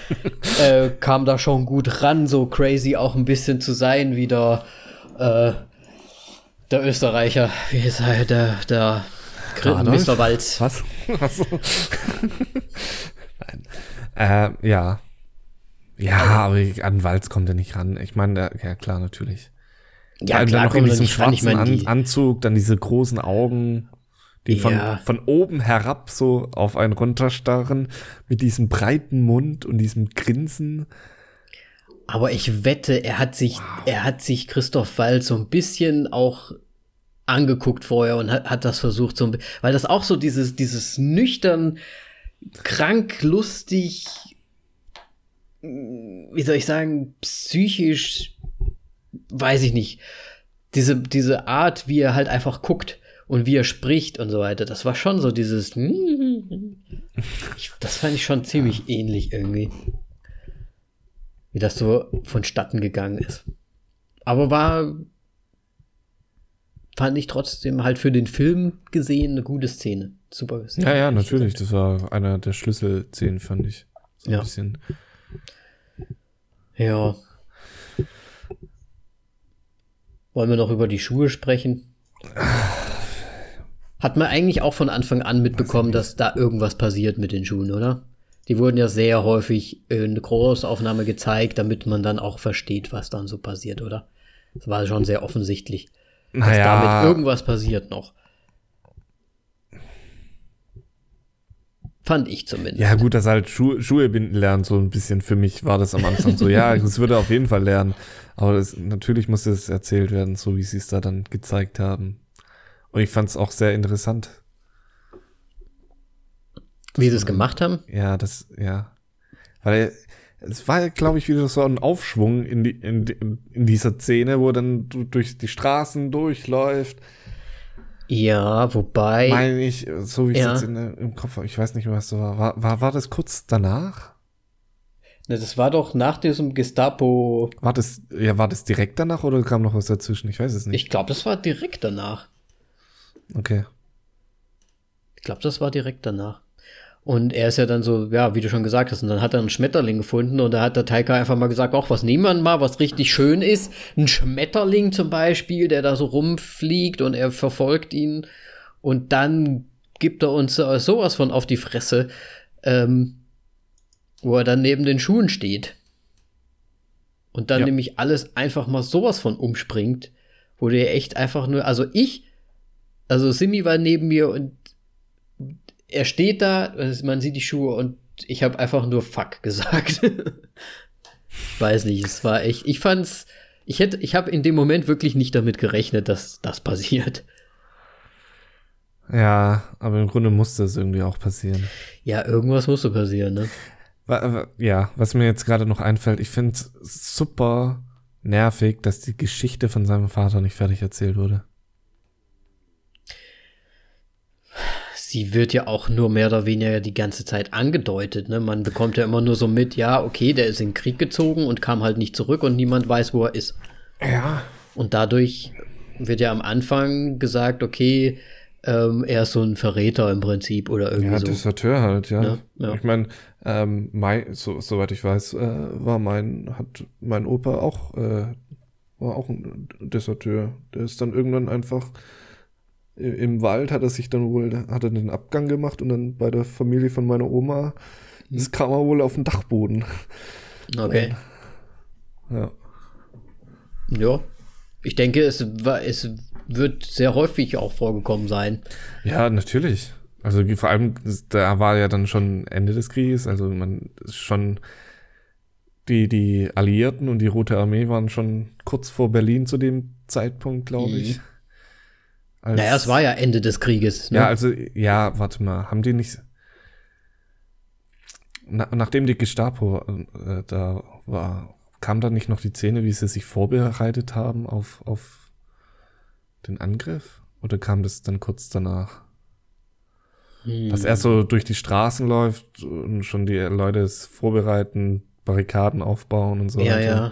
äh, kam da schon gut ran, so crazy auch ein bisschen zu sein, wie der, äh, der Österreicher, wie ist er, der, der Adolf? Mr. Walz. Was? Achso. Nein. Äh, ja. Ja, aber an Walz kommt er nicht ran. Ich meine, ja klar, natürlich. Ja, klar, dann noch in diesem schwarzen ran, An Anzug, dann diese großen Augen, die von, ja. von oben herab so auf einen runterstarren, mit diesem breiten Mund und diesem Grinsen. Aber ich wette, er hat sich, wow. er hat sich Christoph Walz so ein bisschen auch angeguckt vorher und hat, hat das versucht, so ein, weil das auch so dieses, dieses nüchtern, krank, lustig, wie soll ich sagen, psychisch, weiß ich nicht, diese, diese Art, wie er halt einfach guckt und wie er spricht und so weiter, das war schon so dieses, ich, das fand ich schon ziemlich ähnlich irgendwie, wie das so vonstatten gegangen ist. Aber war fand ich trotzdem halt für den Film gesehen eine gute Szene. Super. Szene, ja, ja, natürlich. Das war einer der Schlüsselszenen, fand ich. So ein ja. bisschen. Ja. Wollen wir noch über die Schuhe sprechen? Hat man eigentlich auch von Anfang an mitbekommen, dass da irgendwas passiert mit den Schuhen, oder? Die wurden ja sehr häufig in eine Großaufnahme gezeigt, damit man dann auch versteht, was dann so passiert, oder? Das war schon sehr offensichtlich naja. dass damit irgendwas passiert noch. Fand ich zumindest. Ja, gut, dass halt Schu Schuhe binden lernt, so ein bisschen für mich war das am Anfang so. ja, das würde er auf jeden Fall lernen. Aber das, natürlich musste es erzählt werden, so wie sie es da dann gezeigt haben. Und ich fand es auch sehr interessant. Wie sie es gemacht haben? Ja, das, ja. Weil es war, glaube ich, wieder so ein Aufschwung in, die, in, in dieser Szene, wo er dann durch die Straßen durchläuft. Ja, wobei. Meine ich, so wie ich ja. es jetzt in, im Kopf habe, ich weiß nicht mehr, was so war. war. War, war das kurz danach? Ne, das war doch nach diesem Gestapo. War das, ja, war das direkt danach oder kam noch was dazwischen? Ich weiß es nicht. Ich glaube, das war direkt danach. Okay. Ich glaube, das war direkt danach. Und er ist ja dann so, ja, wie du schon gesagt hast, und dann hat er einen Schmetterling gefunden und da hat der Taika einfach mal gesagt, auch was nehmen wir mal, was richtig schön ist. Ein Schmetterling zum Beispiel, der da so rumfliegt und er verfolgt ihn und dann gibt er uns sowas von auf die Fresse, ähm, wo er dann neben den Schuhen steht. Und dann ja. nämlich alles einfach mal sowas von umspringt, wo der echt einfach nur, also ich, also Simi war neben mir und er steht da, man sieht die Schuhe und ich habe einfach nur Fuck gesagt. ich weiß nicht, es war echt, ich fand's, ich hätte, ich habe in dem Moment wirklich nicht damit gerechnet, dass das passiert. Ja, aber im Grunde musste es irgendwie auch passieren. Ja, irgendwas musste passieren, ne? Ja, was mir jetzt gerade noch einfällt, ich finde es super nervig, dass die Geschichte von seinem Vater nicht fertig erzählt wurde. Sie wird ja auch nur mehr oder weniger die ganze Zeit angedeutet. Ne? Man bekommt ja immer nur so mit, ja, okay, der ist in den Krieg gezogen und kam halt nicht zurück und niemand weiß, wo er ist. Ja. Und dadurch wird ja am Anfang gesagt, okay, ähm, er ist so ein Verräter im Prinzip oder irgendwie ja, so. Ja, Deserteur halt, ja. ja, ja. Ich meine, ähm, mein, so, soweit ich weiß, äh, war mein, hat mein Opa auch, äh, war auch ein Deserteur. Der ist dann irgendwann einfach im Wald hat er sich dann wohl, hat er den Abgang gemacht und dann bei der Familie von meiner Oma, mhm. das kam er wohl auf den Dachboden. Okay. Und, ja. Ja. Ich denke, es, war, es wird sehr häufig auch vorgekommen sein. Ja, natürlich. Also vor allem, da war ja dann schon Ende des Krieges, also man ist schon die, die Alliierten und die Rote Armee waren schon kurz vor Berlin zu dem Zeitpunkt, glaube ich. Mhm. Naja, es war ja Ende des Krieges. Ne? Ja, also, ja, warte mal, haben die nicht. Na, nachdem die Gestapo äh, da war, kam da nicht noch die Szene, wie sie sich vorbereitet haben auf, auf den Angriff? Oder kam das dann kurz danach? Hm. Dass er so durch die Straßen läuft und schon die Leute es vorbereiten, Barrikaden aufbauen und so ja, weiter. Ja, ja.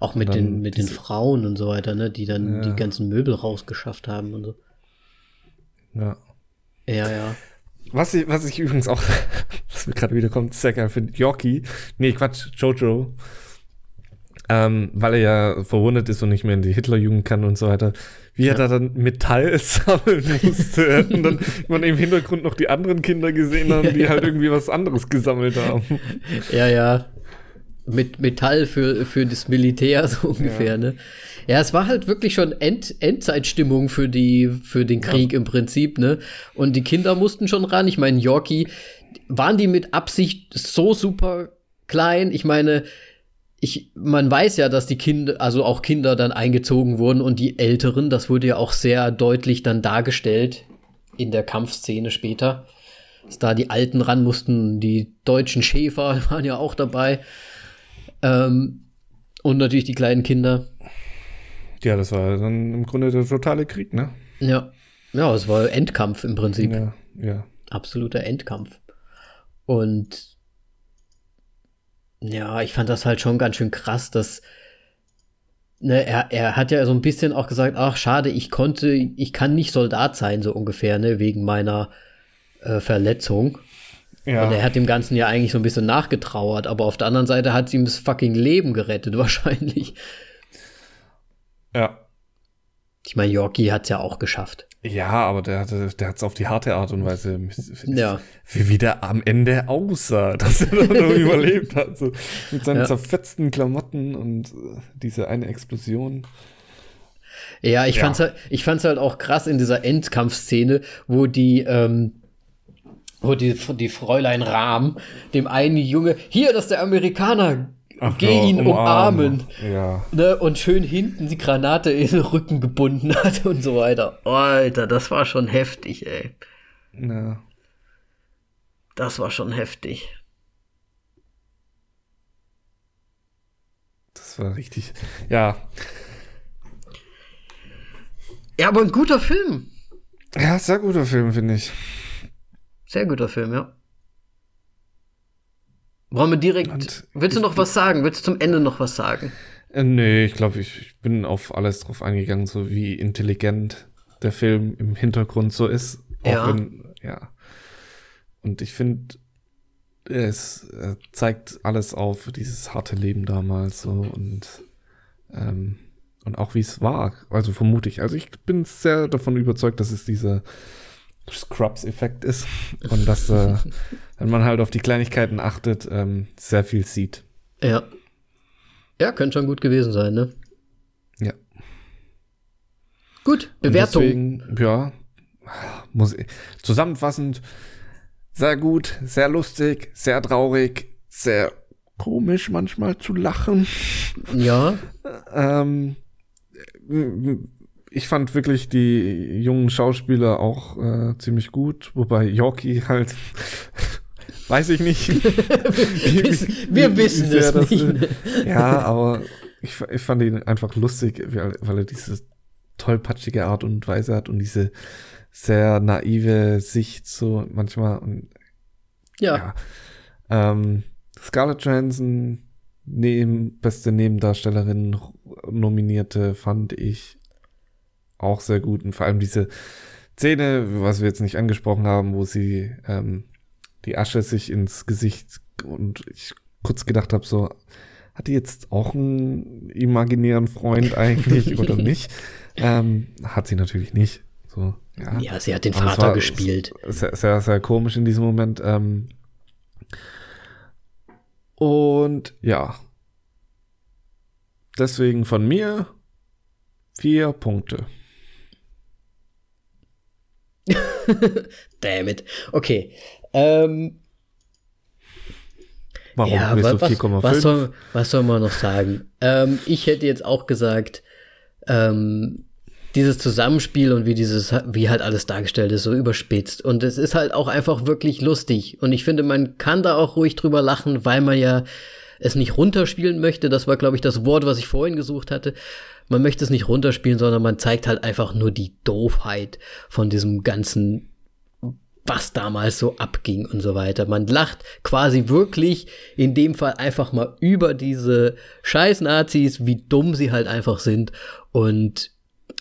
Auch mit, den, mit den Frauen und so weiter, ne, die dann ja. die ganzen Möbel rausgeschafft haben und so. Ja. Ja, ja. Was ich, was ich übrigens auch, was mir gerade wieder kommt, sehr geil finde, Yorkie, nee, Quatsch, Jojo, ähm, weil er ja verwundet ist und nicht mehr in die Hitlerjugend kann und so weiter, wie ja. er da dann Metall sammeln musste. und dann man im Hintergrund noch die anderen Kinder gesehen haben, die halt irgendwie was anderes gesammelt haben. Ja, ja. Mit Metall für, für das Militär, so ungefähr, ja. ne? Ja, es war halt wirklich schon End Endzeitstimmung für die, für den Krieg ja. im Prinzip, ne? Und die Kinder mussten schon ran. Ich meine, Yorkie, waren die mit Absicht so super klein? Ich meine, ich, man weiß ja, dass die Kinder, also auch Kinder dann eingezogen wurden und die Älteren, das wurde ja auch sehr deutlich dann dargestellt in der Kampfszene später. Dass da die Alten ran mussten, die deutschen Schäfer waren ja auch dabei. Ähm, und natürlich die kleinen Kinder. Ja, das war dann im Grunde der totale Krieg, ne? Ja. Ja, es war Endkampf im Prinzip. Ja, ja. Absoluter Endkampf. Und ja, ich fand das halt schon ganz schön krass, dass ne, er, er hat ja so ein bisschen auch gesagt, ach schade, ich konnte, ich kann nicht Soldat sein, so ungefähr, ne, wegen meiner äh, Verletzung. Ja. Und er hat dem Ganzen ja eigentlich so ein bisschen nachgetrauert, aber auf der anderen Seite hat sie ihm das fucking Leben gerettet, wahrscheinlich. Ja. Ich meine, Yorkie hat es ja auch geschafft. Ja, aber der hat der hat's auf die harte Art und Weise, ja. wie, wie der am Ende aussah, dass er dann noch überlebt hat. So, mit seinen ja. zerfetzten Klamotten und äh, diese eine Explosion. Ja, ich ja. fand's halt, ich fand's halt auch krass in dieser Endkampfszene, wo die, ähm, wo die, die Fräulein Rahm dem einen Junge, hier, das ist der Amerikaner, Ach Geh ja, ihn umarmen. umarmen. Ja. Ne, und schön hinten die Granate in den Rücken gebunden hat und so weiter. Alter, das war schon heftig, ey. Ja. Das war schon heftig. Das war richtig. Ja. Ja, aber ein guter Film. Ja, sehr guter Film, finde ich. Sehr guter Film, ja. Wollen wir direkt. Und willst du noch was sagen? Willst du zum Ende noch was sagen? Äh, nee, ich glaube, ich, ich, bin auf alles drauf eingegangen, so wie intelligent der Film im Hintergrund so ist. ja. Wenn, ja. Und ich finde, es äh, zeigt alles auf, dieses harte Leben damals so und, ähm, und auch wie es war. Also vermute ich. Also ich bin sehr davon überzeugt, dass es dieser Scrubs-Effekt ist und dass, äh, wenn man halt auf die Kleinigkeiten achtet, ähm, sehr viel sieht. Ja. Ja, könnte schon gut gewesen sein, ne? Ja. Gut, Bewertung. Deswegen, ja, muss ich, zusammenfassend, sehr gut, sehr lustig, sehr traurig, sehr komisch manchmal zu lachen. Ja. ähm, ich fand wirklich die jungen Schauspieler auch äh, ziemlich gut, wobei Yorkie halt, weiß ich nicht. wir, wissen, wir wissen es das nicht. Ist. Ja, aber ich, ich fand ihn einfach lustig, weil, weil er diese tollpatschige Art und Weise hat und diese sehr naive Sicht so manchmal. Und, ja. ja. Ähm, Scarlett Johansson, neben, beste Nebendarstellerin nominierte, fand ich auch sehr gut. Und vor allem diese Szene, was wir jetzt nicht angesprochen haben, wo sie ähm, die Asche sich ins Gesicht und ich kurz gedacht habe, so, hat die jetzt auch einen imaginären Freund eigentlich oder nicht? Ähm, hat sie natürlich nicht. So, ja. ja, sie hat den Vater gespielt. Sehr, sehr, sehr komisch in diesem Moment. Ähm, und ja. Deswegen von mir vier Punkte. Damn it. Okay. Ähm, Warum ja, 4,5? Was soll, was soll man noch sagen? Ähm, ich hätte jetzt auch gesagt, ähm, dieses Zusammenspiel und wie dieses, wie halt alles dargestellt ist, so überspitzt. Und es ist halt auch einfach wirklich lustig. Und ich finde, man kann da auch ruhig drüber lachen, weil man ja es nicht runterspielen möchte. Das war, glaube ich, das Wort, was ich vorhin gesucht hatte. Man möchte es nicht runterspielen, sondern man zeigt halt einfach nur die Doofheit von diesem ganzen was damals so abging und so weiter. Man lacht quasi wirklich in dem Fall einfach mal über diese scheiß Nazis, wie dumm sie halt einfach sind. Und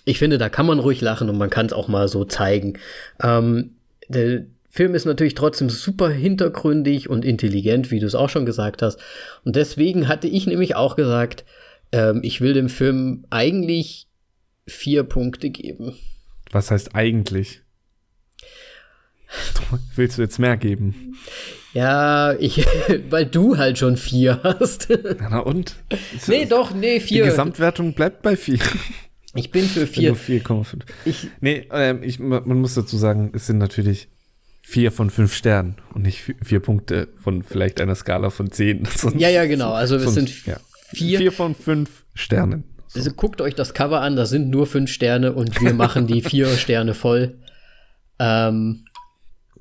ich finde, da kann man ruhig lachen und man kann es auch mal so zeigen. Ähm, der Film ist natürlich trotzdem super hintergründig und intelligent, wie du es auch schon gesagt hast. Und deswegen hatte ich nämlich auch gesagt, ähm, ich will dem Film eigentlich vier Punkte geben. Was heißt eigentlich? Willst du jetzt mehr geben? Ja, ich, weil du halt schon vier hast. Na und? Nee, doch, nee, vier. Die Gesamtwertung bleibt bei vier. Ich bin für vier. Nur 4,5. Nee, ähm, ich, man muss dazu sagen, es sind natürlich vier von fünf Sternen und nicht vier Punkte von vielleicht einer Skala von zehn. Sonst, ja, ja, genau. Also es sind ja. Vier, vier von fünf Sternen. So. Also guckt euch das Cover an, da sind nur fünf Sterne und wir machen die vier Sterne voll. Ähm,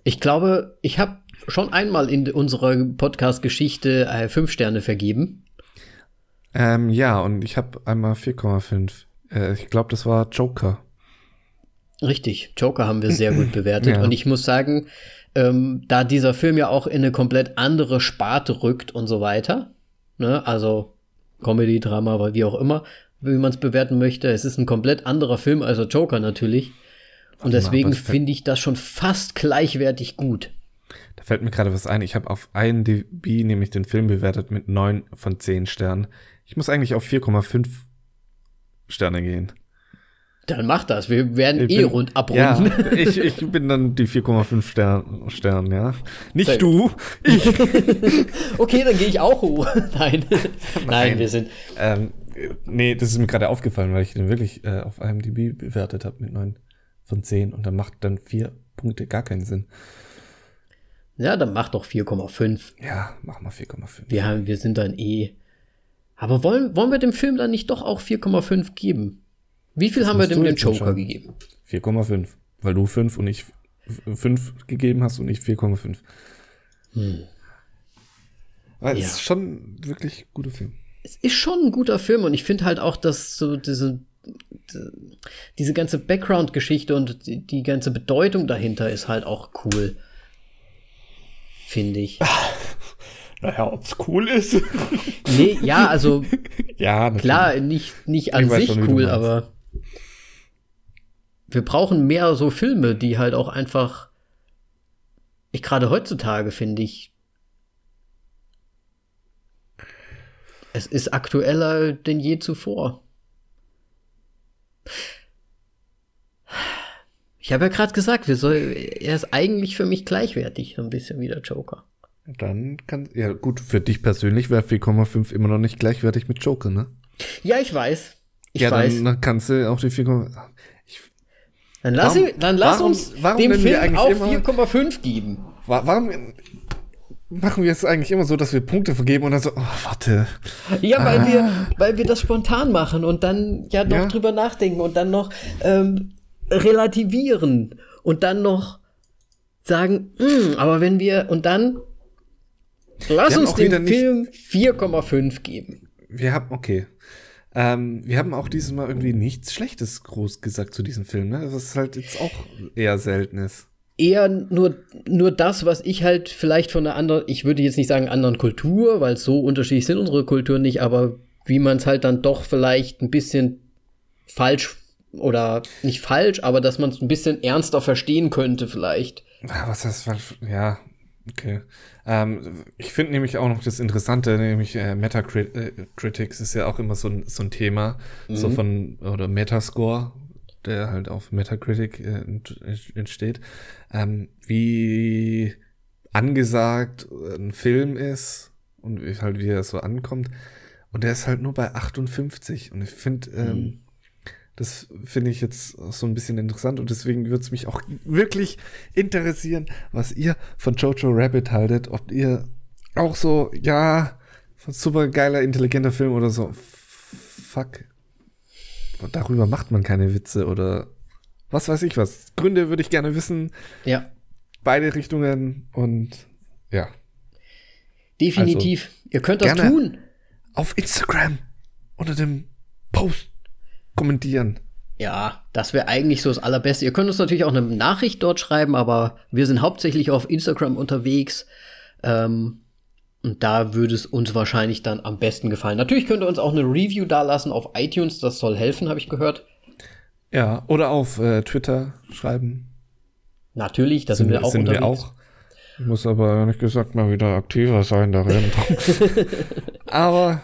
ich glaube, ich habe schon einmal in unserer Podcast-Geschichte äh, fünf Sterne vergeben. Ähm, ja, und ich habe einmal 4,5. Äh, ich glaube, das war Joker. Richtig, Joker haben wir sehr gut bewertet. ja. Und ich muss sagen, ähm, da dieser Film ja auch in eine komplett andere Sparte rückt und so weiter, ne, also Comedy, Drama, wie auch immer, wie man es bewerten möchte, es ist ein komplett anderer Film als der Joker natürlich. Und deswegen finde ich das schon fast gleichwertig gut. Da fällt mir gerade was ein. Ich habe auf IMDb nämlich den Film bewertet mit 9 von 10 Sternen. Ich muss eigentlich auf 4,5 Sterne gehen. Dann mach das. Wir werden ich eh bin, rund abrunden. Ja, ich, ich bin dann die 4,5 Stern, Stern, ja. Nicht Nein. du, ich. okay, dann gehe ich auch hoch. Nein. Nein. Nein, wir sind. Ähm, nee, das ist mir gerade aufgefallen, weil ich den wirklich äh, auf IMDb bewertet habe mit 9 von 10 und dann macht dann 4 Punkte gar keinen Sinn. Ja, dann mach doch 4,5. Ja, mach mal 4,5. Wir, haben, wir sind dann eh. Aber wollen, wollen wir dem Film dann nicht doch auch 4,5 geben? Wie viel das haben wir dem den Joker gegeben? 4,5. Weil du 5 und ich 5 gegeben hast und ich 4,5. Hm. Weil ja. es ist schon wirklich ein guter Film. Es ist schon ein guter Film und ich finde halt auch, dass so diese diese ganze Background-Geschichte und die, die, ganze Bedeutung dahinter ist halt auch cool. Finde ich. Naja, ob's cool ist. nee, ja, also ja, klar, nicht, nicht an sich schon, cool, aber wir brauchen mehr so Filme, die halt auch einfach. Ich gerade heutzutage finde ich. Es ist aktueller denn je zuvor. Ich habe ja gerade gesagt, wir soll, er ist eigentlich für mich gleichwertig, so ein bisschen wie der Joker. Dann kann, ja gut, für dich persönlich wäre 4,5 immer noch nicht gleichwertig mit Joker, ne? Ja, ich weiß. Ich ja, weiß. Dann, kannst du auch die 4,5. Dann lass, warum, dann lass warum, uns warum dem Film auch 4,5 geben. Warum machen wir es eigentlich immer so, dass wir Punkte vergeben und dann so, oh, warte. Ja, weil ah. wir, weil wir das spontan machen und dann ja noch ja. drüber nachdenken und dann noch ähm, relativieren und dann noch sagen, hm, aber wenn wir und dann lass uns dem Film 4,5 geben. Wir haben, okay. Ähm, wir haben auch dieses Mal irgendwie nichts Schlechtes groß gesagt zu diesem Film, ne? Was halt jetzt auch eher selten ist eher nur, nur das, was ich halt vielleicht von einer anderen, ich würde jetzt nicht sagen anderen Kultur, weil so unterschiedlich sind unsere Kulturen nicht, aber wie man es halt dann doch vielleicht ein bisschen falsch oder nicht falsch, aber dass man es ein bisschen ernster verstehen könnte vielleicht. Was heißt falsch? Ja, okay. Ähm, ich finde nämlich auch noch das Interessante, nämlich äh, Metacritics ist ja auch immer so ein, so ein Thema, mhm. so von, oder Metascore, der halt auf Metacritic äh, entsteht, ähm, wie angesagt ein Film ist und wie halt wie er so ankommt. Und der ist halt nur bei 58. Und ich finde, ähm, mhm. Das finde ich jetzt so ein bisschen interessant und deswegen würde es mich auch wirklich interessieren, was ihr von Jojo Rabbit haltet. Ob ihr auch so, ja, super geiler, intelligenter Film oder so. Fuck. Darüber macht man keine Witze oder was weiß ich was. Gründe würde ich gerne wissen. Ja. Beide Richtungen und ja. Definitiv. Also, Ihr könnt das tun. Auf Instagram unter dem Post kommentieren. Ja, das wäre eigentlich so das Allerbeste. Ihr könnt uns natürlich auch eine Nachricht dort schreiben, aber wir sind hauptsächlich auf Instagram unterwegs. Ähm, und da würde es uns wahrscheinlich dann am besten gefallen. Natürlich könnt ihr uns auch eine Review dalassen auf iTunes, das soll helfen, habe ich gehört. Ja, oder auf äh, Twitter schreiben. Natürlich, da sind, sind wir auch sind unterwegs. Wir auch. Ich muss aber ehrlich gesagt mal wieder aktiver sein darin. aber.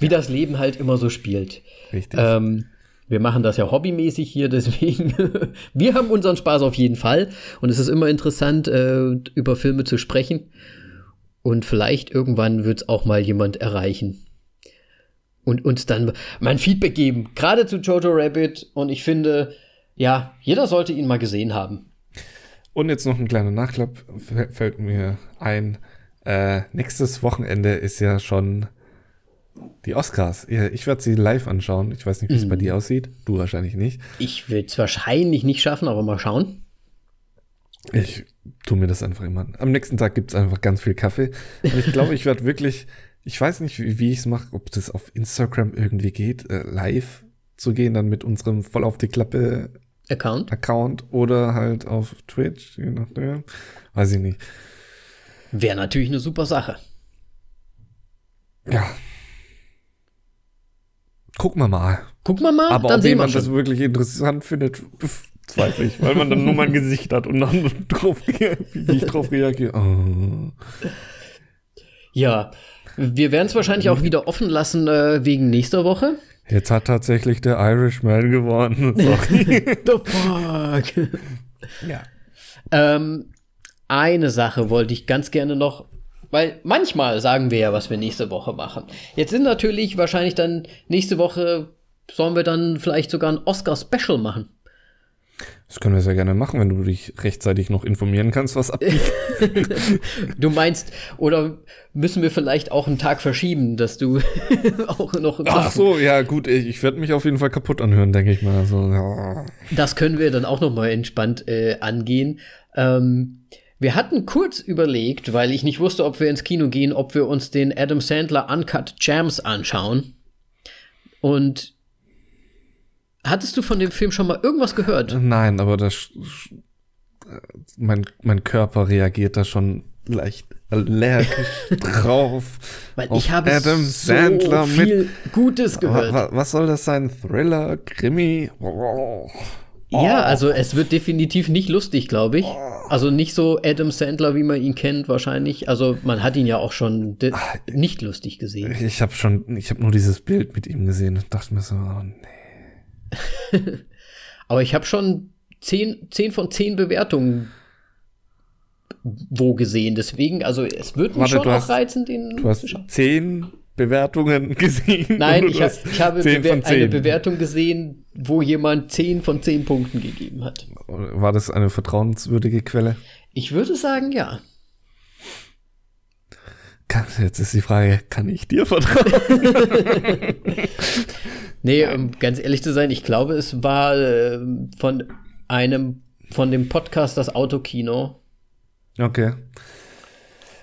Wie das Leben halt immer so spielt. Richtig. Ähm, wir machen das ja hobbymäßig hier, deswegen wir haben unseren Spaß auf jeden Fall und es ist immer interessant, äh, über Filme zu sprechen. Und vielleicht irgendwann wird es auch mal jemand erreichen und uns dann mein Feedback geben, gerade zu Jojo Rabbit. Und ich finde, ja, jeder sollte ihn mal gesehen haben. Und jetzt noch ein kleiner Nachklapp fällt mir ein. Äh, nächstes Wochenende ist ja schon die Oscars. Ich werde sie live anschauen. Ich weiß nicht, wie es mm. bei mhm. dir aussieht. Du wahrscheinlich nicht. Ich will es wahrscheinlich nicht schaffen, aber mal schauen. Ich tue mir das einfach immer an. Am nächsten Tag gibt es einfach ganz viel Kaffee. Und ich glaube, ich werde wirklich, ich weiß nicht, wie, wie ich es mache, ob das auf Instagram irgendwie geht, äh, live zu gehen, dann mit unserem voll auf die Klappe Account. Account oder halt auf Twitch, je nachdem. Weiß ich nicht. Wäre natürlich eine super Sache. Ja, Gucken wir mal. Gucken wir mal. Aber ob jemand das wirklich interessant findet, zweifle ich, weil man dann nur mein Gesicht hat und dann drauf, wie ich drauf reagiere. Oh. Ja, wir werden es wahrscheinlich auch wieder offen lassen äh, wegen nächster Woche. Jetzt hat tatsächlich der Irishman gewonnen. Sorry. The fuck. Ja. Ähm, eine Sache wollte ich ganz gerne noch weil manchmal sagen wir ja, was wir nächste Woche machen. Jetzt sind natürlich wahrscheinlich dann nächste Woche sollen wir dann vielleicht sogar ein Oscar-Special machen. Das können wir sehr gerne machen, wenn du dich rechtzeitig noch informieren kannst, was abgeht. du meinst, oder müssen wir vielleicht auch einen Tag verschieben, dass du auch noch. Ach so, ja, gut, ich, ich werde mich auf jeden Fall kaputt anhören, denke ich mal. So, ja. Das können wir dann auch noch mal entspannt äh, angehen. Ähm, wir hatten kurz überlegt, weil ich nicht wusste, ob wir ins Kino gehen, ob wir uns den Adam Sandler Uncut Jams anschauen. Und hattest du von dem Film schon mal irgendwas gehört? Nein, aber das, mein, mein Körper reagiert da schon leicht allergisch drauf. Weil ich habe Adam so Sandler viel mit, Gutes gehört. Was, was soll das sein? Thriller, Krimi? Oh. Ja, also es wird definitiv nicht lustig, glaube ich. Also nicht so Adam Sandler, wie man ihn kennt, wahrscheinlich. Also man hat ihn ja auch schon nicht lustig gesehen. Ich habe schon, ich habe nur dieses Bild mit ihm gesehen und dachte mir so, oh nee. Aber ich habe schon zehn, zehn von zehn Bewertungen wo gesehen. Deswegen, also es wird mich Warte, schon auch hast, reizen, den du hast zehn Bewertungen gesehen? Nein, ich, hab, ich habe Bewer eine Bewertung gesehen, wo jemand 10 von 10 Punkten gegeben hat. War das eine vertrauenswürdige Quelle? Ich würde sagen, ja. Jetzt ist die Frage, kann ich dir vertrauen? nee, um ganz ehrlich zu sein, ich glaube, es war äh, von einem, von dem Podcast das Autokino. Okay.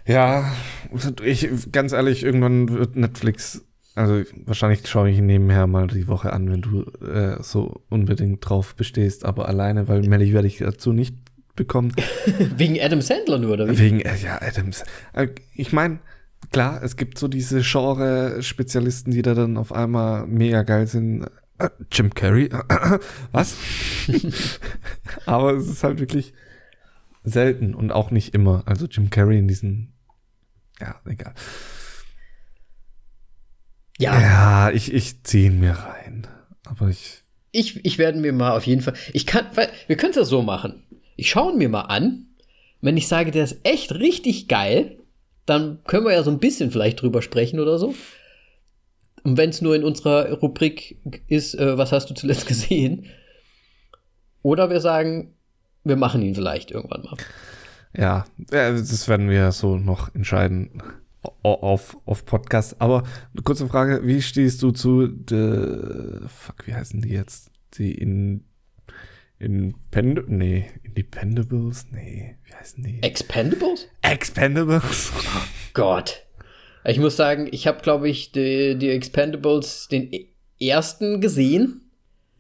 Ja, ich, ganz ehrlich, irgendwann wird Netflix, also wahrscheinlich schaue ich ihn nebenher mal die Woche an, wenn du äh, so unbedingt drauf bestehst, aber alleine, weil Melly werde ich dazu nicht bekommen. Wegen Adam Sandler nur, oder wie? Wegen, äh, ja, Adams. Äh, ich meine, klar, es gibt so diese Genre-Spezialisten, die da dann auf einmal mega geil sind. Äh, Jim Carrey. Was? aber es ist halt wirklich selten und auch nicht immer. Also Jim Carrey in diesen ja, egal. Ja. Ja, ich, ich ziehe ihn mir rein. Aber ich. Ich, ich werde mir mal auf jeden Fall. Ich kann, weil, wir können es ja so machen. Ich schaue ihn mir mal an. Wenn ich sage, der ist echt richtig geil, dann können wir ja so ein bisschen vielleicht drüber sprechen oder so. Und wenn es nur in unserer Rubrik ist, äh, was hast du zuletzt gesehen? Oder wir sagen, wir machen ihn vielleicht irgendwann mal. Ja, das werden wir so noch entscheiden auf, auf Podcast. Aber eine kurze Frage, wie stehst du zu de, fuck, wie heißen die jetzt? Die in Independ nee, Independables? Nee, wie heißen die? Expendables? Expendables. Oh Gott. Ich muss sagen, ich habe, glaube ich, die, die Expendables den e-, ersten gesehen.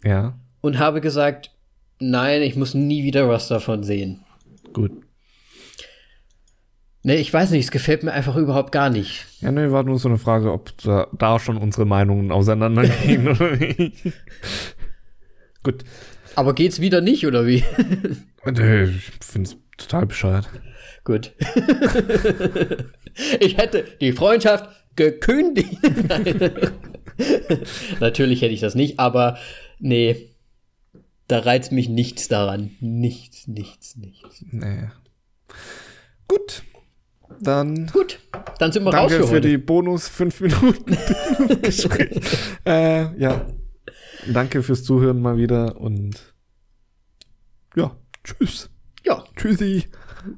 Ja. Und habe gesagt, nein, ich muss nie wieder was davon sehen. Gut. Nee, ich weiß nicht, es gefällt mir einfach überhaupt gar nicht. Ja, nee, war nur so eine Frage, ob da, da schon unsere Meinungen auseinandergehen oder nicht. Gut. Aber geht's wieder nicht, oder wie? nee, ich finde es total bescheuert. Gut. ich hätte die Freundschaft gekündigt. Natürlich hätte ich das nicht, aber nee, da reizt mich nichts daran. Nichts, nichts, nichts. Nee. Gut. Dann. Gut, dann sind wir danke raus für, für die Bonus 5 Minuten Gespräch. äh, ja. Danke fürs Zuhören mal wieder und ja, tschüss. Ja. Tschüssi.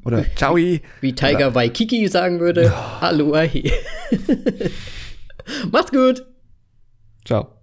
Oder ciao. Wie Tiger Oder, Waikiki sagen würde. Ja. Hallo. Macht's gut. Ciao.